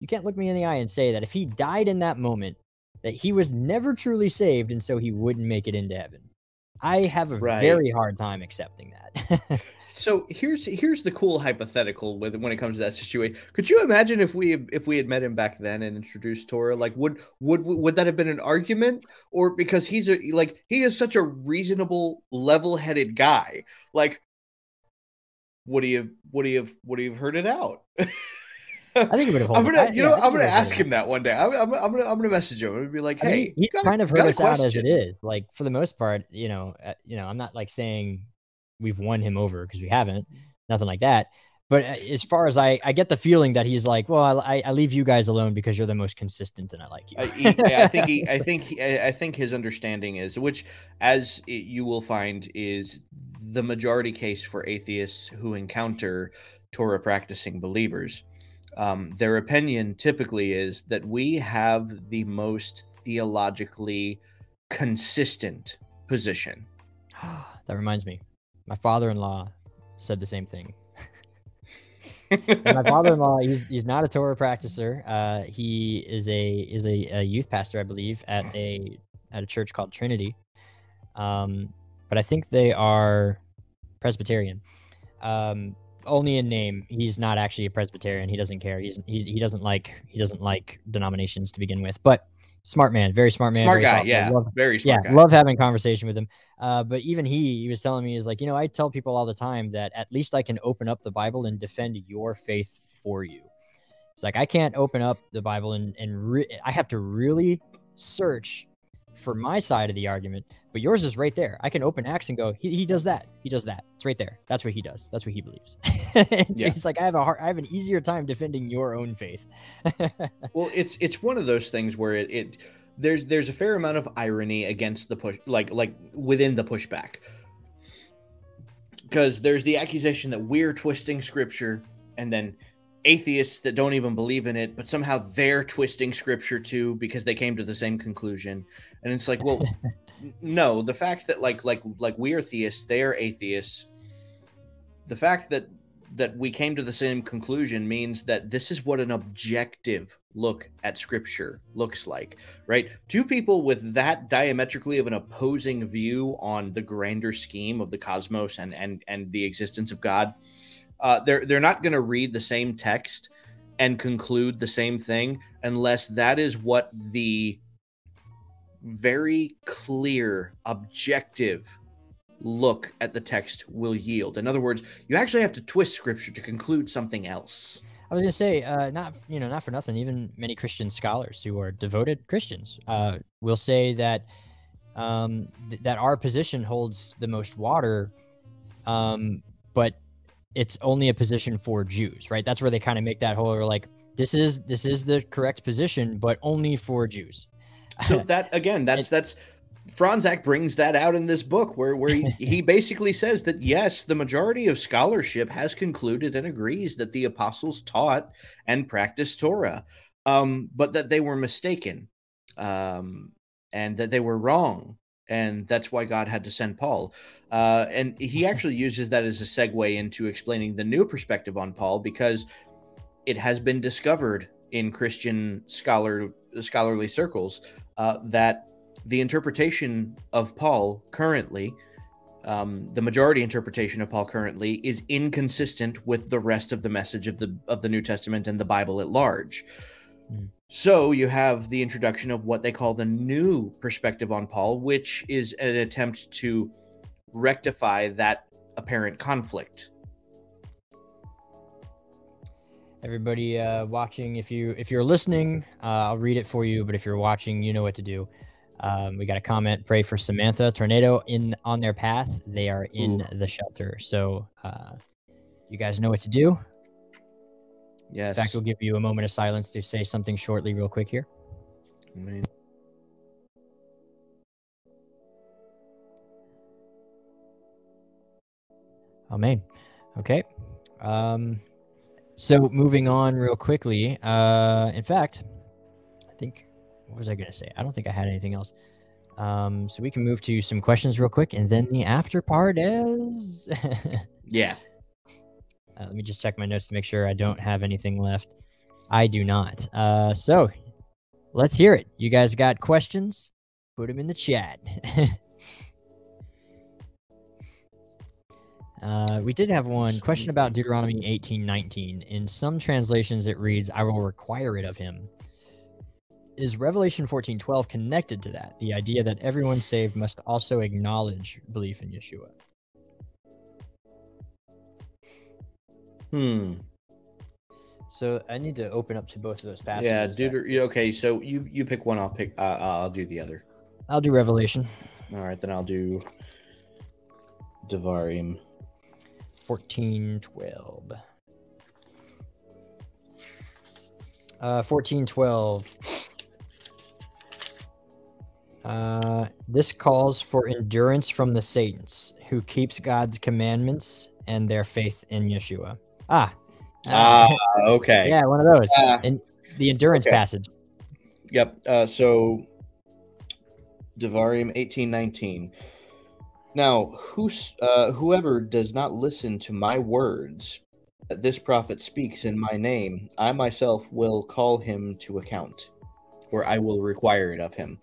you can't look me in the eye and say that if he died in that moment, that he was never truly saved and so he wouldn't make it into heaven. I have a right. very hard time accepting that. so here's here's the cool hypothetical with when it comes to that situation. Could you imagine if we if we had met him back then and introduced Torah? Like, would would would that have been an argument, or because he's a like he is such a reasonable, level-headed guy? Like, would he have would he have would he have heard it out? I think he would have. I'm gonna, I, you know, I'm gonna ask him that one day. I'm, I'm, I'm, gonna, I'm gonna message him and be like, "Hey, I mean, he's kind of heard us out as it is. Like for the most part, you know, uh, you know, I'm not like saying we've won him over because we haven't, nothing like that. But uh, as far as I, I get the feeling that he's like, well, I, I leave you guys alone because you're the most consistent and I like you. I, he, I think he, I think he, I think his understanding is, which as you will find, is the majority case for atheists who encounter Torah practicing believers um, their opinion typically is that we have the most theologically consistent position. that reminds me, my father-in-law said the same thing. my father-in-law, he's he's not a Torah practicer. Uh, he is a is a, a, youth pastor, I believe, at a at a church called Trinity. Um, but I think they are Presbyterian. Um, only in name. He's not actually a Presbyterian. He doesn't care. He's he, he doesn't like he doesn't like denominations to begin with. But smart man, very smart man, smart guy. Thoughtful. Yeah, love, very smart. Yeah, guy. love having conversation with him. Uh, but even he, he was telling me is like, you know, I tell people all the time that at least I can open up the Bible and defend your faith for you. It's like I can't open up the Bible and and re- I have to really search for my side of the argument, but yours is right there. I can open Acts and go, he, he does that. He does that. It's right there. That's what he does. That's what he believes. it's, yeah. it's like I have a hard, I have an easier time defending your own faith. well, it's it's one of those things where it, it there's there's a fair amount of irony against the push like like within the pushback. because there's the accusation that we're twisting scripture and then atheists that don't even believe in it but somehow they're twisting scripture too because they came to the same conclusion. And it's like well no the fact that like like like we're theists they're atheists the fact that that we came to the same conclusion means that this is what an objective look at scripture looks like right? Two people with that diametrically of an opposing view on the grander scheme of the cosmos and and and the existence of god uh, they're they're not going to read the same text and conclude the same thing unless that is what the very clear objective look at the text will yield in other words you actually have to twist scripture to conclude something else I was gonna say, uh, not you know, not for nothing. Even many Christian scholars who are devoted Christians uh, will say that um, th- that our position holds the most water, um, but it's only a position for Jews, right? That's where they kind of make that whole like this is this is the correct position, but only for Jews. so that again that's that's Franzak brings that out in this book where where he, he basically says that yes, the majority of scholarship has concluded and agrees that the apostles taught and practiced Torah, um, but that they were mistaken, um, and that they were wrong, and that's why God had to send Paul. Uh, and he actually uses that as a segue into explaining the new perspective on Paul because it has been discovered in Christian scholar scholarly circles uh, that the interpretation of Paul currently, um, the majority interpretation of Paul currently, is inconsistent with the rest of the message of the of the New Testament and the Bible at large. Mm. So you have the introduction of what they call the new perspective on Paul, which is an attempt to rectify that apparent conflict. Everybody uh, watching, if you if you're listening, uh, I'll read it for you. But if you're watching, you know what to do. Um, we got a comment. Pray for Samantha. Tornado in on their path. They are in Ooh. the shelter. So uh, you guys know what to do. Yes. In fact, we'll give you a moment of silence to say something shortly, real quick here. Amen. Amen. Okay. Um, so moving on real quickly. Uh, in fact, I think what was I gonna say? I don't think I had anything else. Um, so we can move to some questions real quick, and then the after part is. yeah. Uh, let me just check my notes to make sure I don't have anything left. I do not. Uh, so let's hear it. You guys got questions? Put them in the chat. uh, we did have one question about Deuteronomy eighteen nineteen. In some translations, it reads, "I will require it of him." Is Revelation fourteen twelve connected to that? The idea that everyone saved must also acknowledge belief in Yeshua. Hmm. So I need to open up to both of those passages. Yeah, Deuter- yeah, Okay, so you you pick one. I'll pick. Uh, I'll do the other. I'll do Revelation All right, then I'll do Devarim. fourteen twelve. Uh, fourteen twelve. Uh, this calls for endurance from the saints who keeps God's commandments and their faith in Yeshua. Ah, Ah, okay. yeah, one of those. Ah. and the endurance Okay. passage. Yep. Uh, so Devarim eighteen nineteen. Now, who's, uh, whoever does not listen to my words that this prophet speaks in my name, I myself will call him to account, or I will require it of him.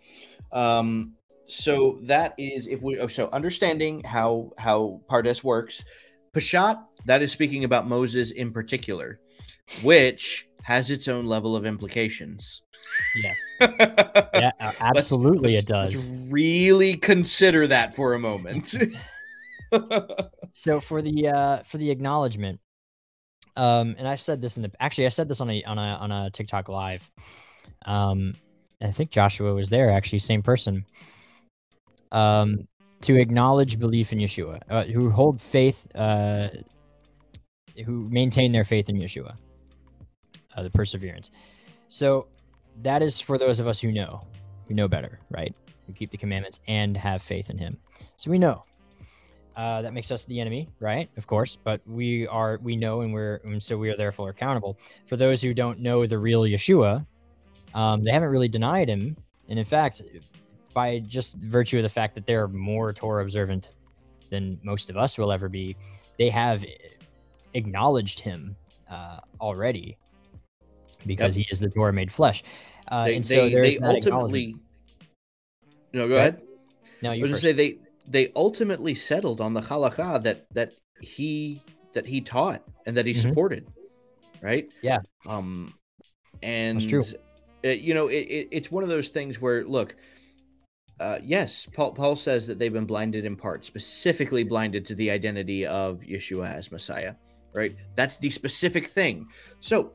Um, so that is if we so understanding how how Pardes works. Peshat that is speaking about Moses in particular, which has its own level of implications. Yes, yeah, yeah, uh, absolutely, it does. really consider that for a moment. So for the uh for the acknowledgement, um, and I've said this in the actually I said this on a on a on a TikTok live. Um, I think Joshua was there actually, same person. Um, to acknowledge belief in Yeshua, uh, who hold faith, uh, who maintain their faith in Yeshua, uh, the perseverance. So that is for those of us who know, who know better, right? Who keep the commandments and have faith in Him. So we know. uh, that makes us the enemy, right? Of course, but we are we know and we're and so we are therefore accountable. For those who don't know the real Yeshua, um, they haven't really denied him, and in fact, by just virtue of the fact that they're more Torah observant than most of us will ever be, they have acknowledged him uh, already because yep. he is the Torah made flesh. Uh, they, and so they, they ultimately. No, go ahead. No, you I was first. say they they ultimately settled on the halakha that that he that he taught and that he mm-hmm. supported, right? Yeah. Um, and That's true. It, you know, it, it, it's one of those things where look. Uh, yes, Paul, Paul says that they've been blinded in part, specifically blinded to the identity of Yeshua as Messiah, right? That's the specific thing. So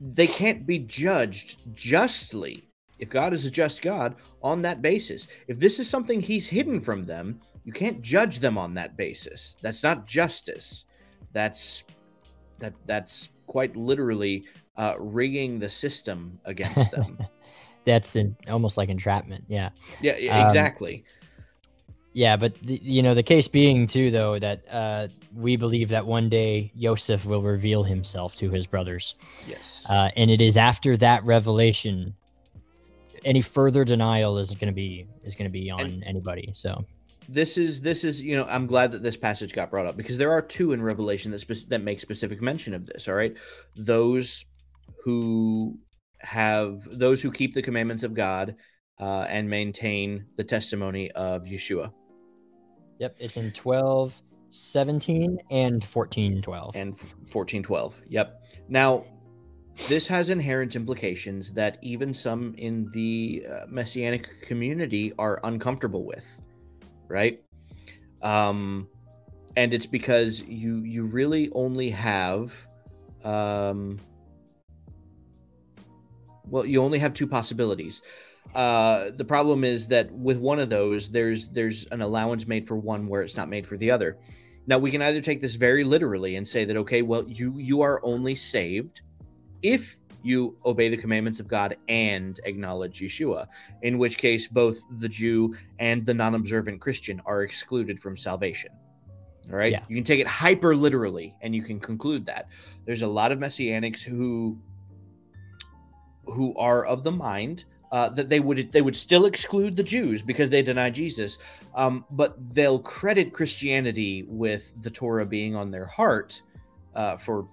they can't be judged justly if God is a just God on that basis. If this is something he's hidden from them, you can't judge them on that basis. That's not justice. That's that that's quite literally uh, rigging the system against them. that's in, almost like entrapment. Yeah. Yeah. Um, exactly. Um, yeah, but the, you know the case being too, though, that uh, we believe that one day Yosef will reveal himself to his brothers. Yes, uh, and it is after that revelation any further denial is going to be is going to be on and anybody. So this is this is you know I'm glad that this passage got brought up because there are two in Revelation that spe- that make specific mention of this. All right, those who have those who keep the commandments of God uh, and maintain the testimony of Yeshua. Yep, it's in 12, 17, and 14, 12. And 14, 12. Yep. Now, this has inherent implications that even some in the uh, messianic community are uncomfortable with, right? Um, and it's because you you really only have, um, well, you only have two possibilities. Uh, the problem is that with one of those, there's there's an allowance made for one where it's not made for the other. Now we can either take this very literally and say that okay, well you you are only saved if you obey the commandments of God and acknowledge Yeshua, in which case both the Jew and the non observant Christian are excluded from salvation. All right. Yeah. You can take it hyper literally and you can conclude that. There's a lot of messianics who who are of the mind uh, that they would they would still exclude the Jews because they deny Jesus, um, but they'll credit Christianity with the Torah being on their heart uh, for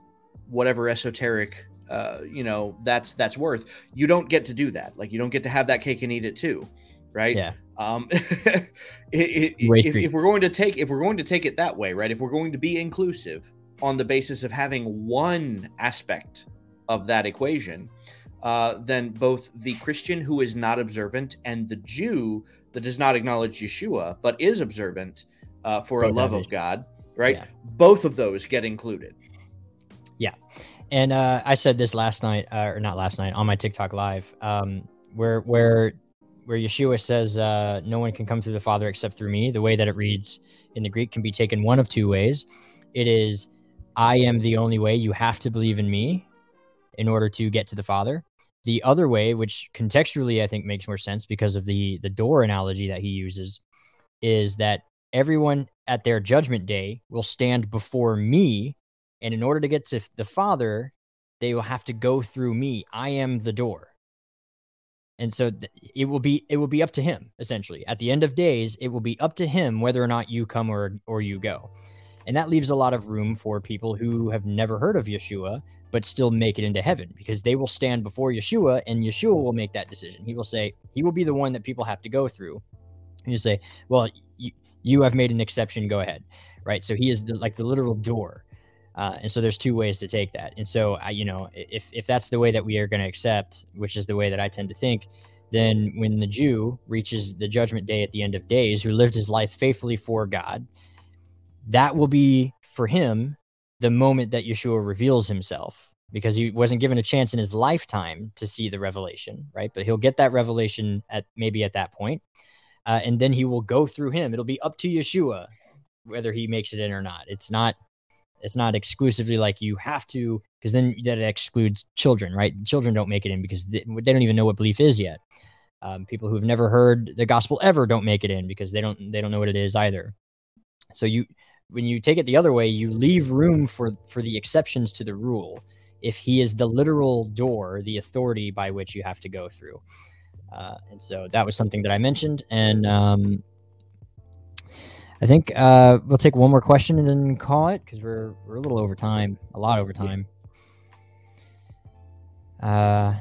whatever esoteric uh, you know that's that's worth. You don't get to do that. Like you don't get to have that cake and eat it too, right? Yeah. Um, it, it, if, if we're going to take if we're going to take it that way, right? If we're going to be inclusive on the basis of having one aspect of that equation, uh, then both the Christian who is not observant and the Jew that does not acknowledge Yeshua but is observant uh, for both a love of God, right? Yeah. Both of those get included. Yeah. And uh, I said this last night, uh, or not last night, on my TikTok live, um, where where where Yeshua says, uh, "No one can come through the Father except through me." The way that it reads in the Greek can be taken one of two ways. It is, "I am the only way. You have to believe in me in order to get to the Father." The other way, which contextually I think makes more sense because of the the door analogy that he uses, is that everyone at their judgment day will stand before me and in order to get to the Father, they will have to go through me. I am the door. And so it will be it will be up to him essentially. At the end of days, it will be up to him whether or not you come or or you go. And that leaves a lot of room for people who have never heard of Yeshua but still make it into heaven because they will stand before Yeshua and Yeshua will make that decision. He will say he will be the one that people have to go through. And you say, "Well, you, you have made an exception, go ahead." Right? So he is the, like the literal door uh, and so there's two ways to take that. And so, I, you know, if, if that's the way that we are going to accept, which is the way that I tend to think, then when the Jew reaches the judgment day at the end of days, who lived his life faithfully for God, that will be for him the moment that Yeshua reveals himself because he wasn't given a chance in his lifetime to see the revelation, right? But he'll get that revelation at maybe at that point, uh, and then he will go through him. It'll be up to Yeshua whether he makes it in or not. It's not it's not exclusively like you have to, because then that excludes children, right? Children don't make it in because they, they don't even know what belief is yet. Um, people who've never heard the gospel ever don't make it in because they don't they don't know what it is either. So you when you take it the other way, you leave room for for the exceptions to the rule. If he is the literal door, the authority by which you have to go through, uh, and so that was something that I mentioned, and um, I think uh, we'll take one more question and then call it because we're we're a little over time, a lot over time. Uh,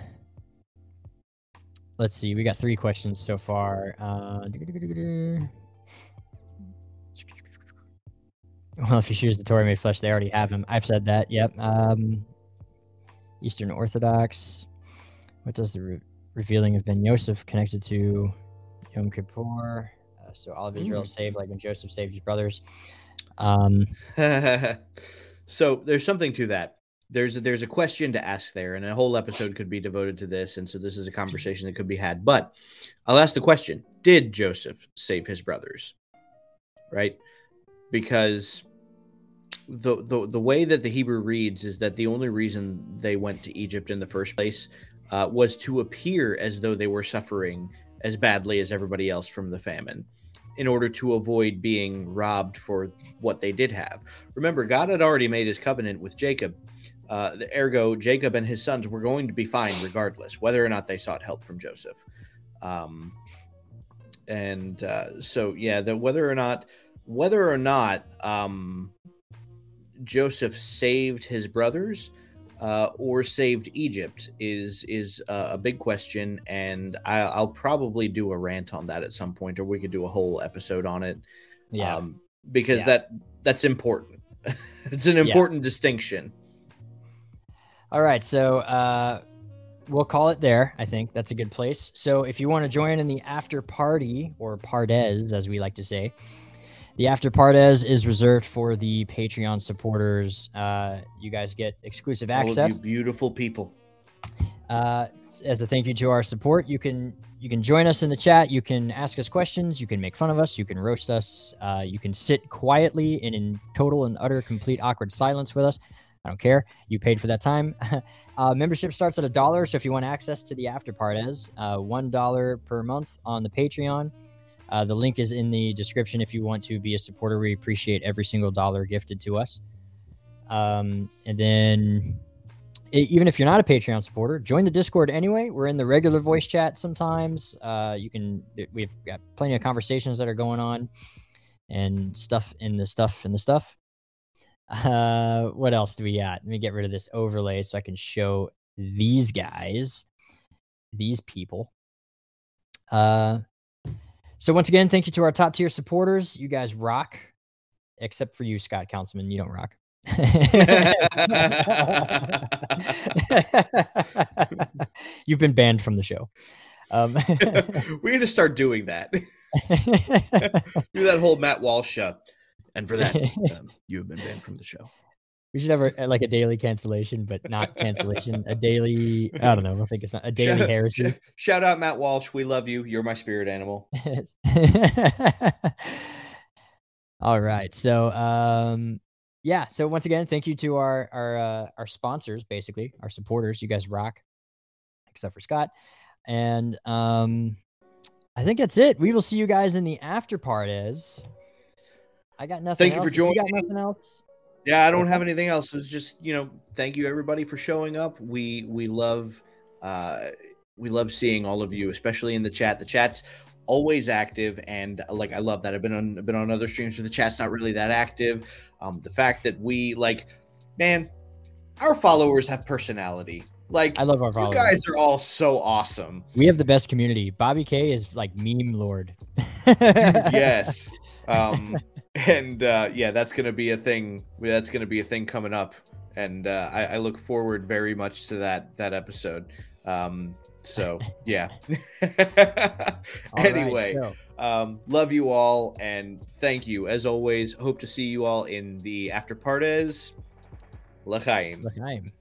let's see. We got three questions so far. Uh, well, if you choose the Torah made flesh, they already have him. I've said that. Yep. Um, Eastern Orthodox. What does the re- revealing of Ben Yosef connected to Yom Kippur? Uh, so all of Israel Mm. saved, like when Joseph saved his brothers. Um, so there's something to that. There's a, there's a question to ask there, and a whole episode could be devoted to this. And so this is a conversation that could be had. But I'll ask the question: Did Joseph save his brothers? Right, because the the the way that the Hebrew reads is that the only reason they went to Egypt in the first place uh, was to appear as though they were suffering as badly as everybody else from the famine in order to avoid being robbed for what they did have. Remember, God had already made his covenant with Jacob. Uh, ergo, Jacob and his sons were going to be fine regardless, whether or not they sought help from Joseph. Um, and uh, so, yeah, the, whether or not, whether or not um, Joseph saved his brothers uh, or saved Egypt is is uh, a big question, and I, I'll probably do a rant on that at some point, or we could do a whole episode on it. yeah. um, because Yeah. that that's important. it's an important distinction. All right, so uh, we'll call it there. I think that's a good place. So if you want to join in the after party or pardes, as we like to say, the after pardes is reserved for the Patreon supporters. Uh, you guys get exclusive access. you beautiful people. Uh, as a thank you to our support, you can you can join us in the chat. You can ask us questions. You can make fun of us. You can roast us. Uh, you can sit quietly and in total and utter complete awkward silence with us. I don't care. You paid for that time. uh, membership starts at a dollar. So if you want access to the after parties, uh, one dollar per month on the Patreon. Uh, the link is in the description if you want to be a supporter. We appreciate every single dollar gifted to us. Um, and then even if you're not a Patreon supporter, join the Discord anyway. We're in the regular voice chat sometimes. Uh, you can we've got plenty of conversations that are going on and stuff in the stuff and the stuff. Uh, what else do we got? Let me get rid of this overlay so I can show these guys, these people. Uh, so once again, thank you to our top tier supporters. You guys rock, except for you, Scott Councilman. You don't rock. You've been banned from the show. Um, We're gonna start doing that. Do that whole Matt Walsh. Uh, and for that, um, you have been banned from the show. We should have a, like a daily cancellation, but not cancellation. A daily, I don't know. I think it's not a daily Shout- heresy. sh- shout out Matt Walsh. We love you. You're my spirit animal. All right. So um yeah, so once again, thank you to our our uh, our sponsors basically, our supporters. You guys rock. Except for Scott. And um I think that's it. We will see you guys in the after part as I got nothing Thank you for else. If You got joining. nothing else? Yeah, I don't have anything else. It's just you know, thank you everybody for showing up. We we love uh we love seeing all of you, especially in the chat. The chat's always active, and uh, like I love that. I've been on I've been on other streams where the chat's not really that active. Um, the fact that we like, man, our followers have personality. Like I love our you guys are all so awesome. We have the best community. Bobby K is like meme lord. yes. Um, and uh, yeah, that's gonna be a thing. That's gonna be a thing coming up, and uh, I, I look forward very much to that that episode. Um, so yeah. Right, anyway, so- um, love you all, and thank you as always. Hope to see you all in the after parties. L'chaim. Am.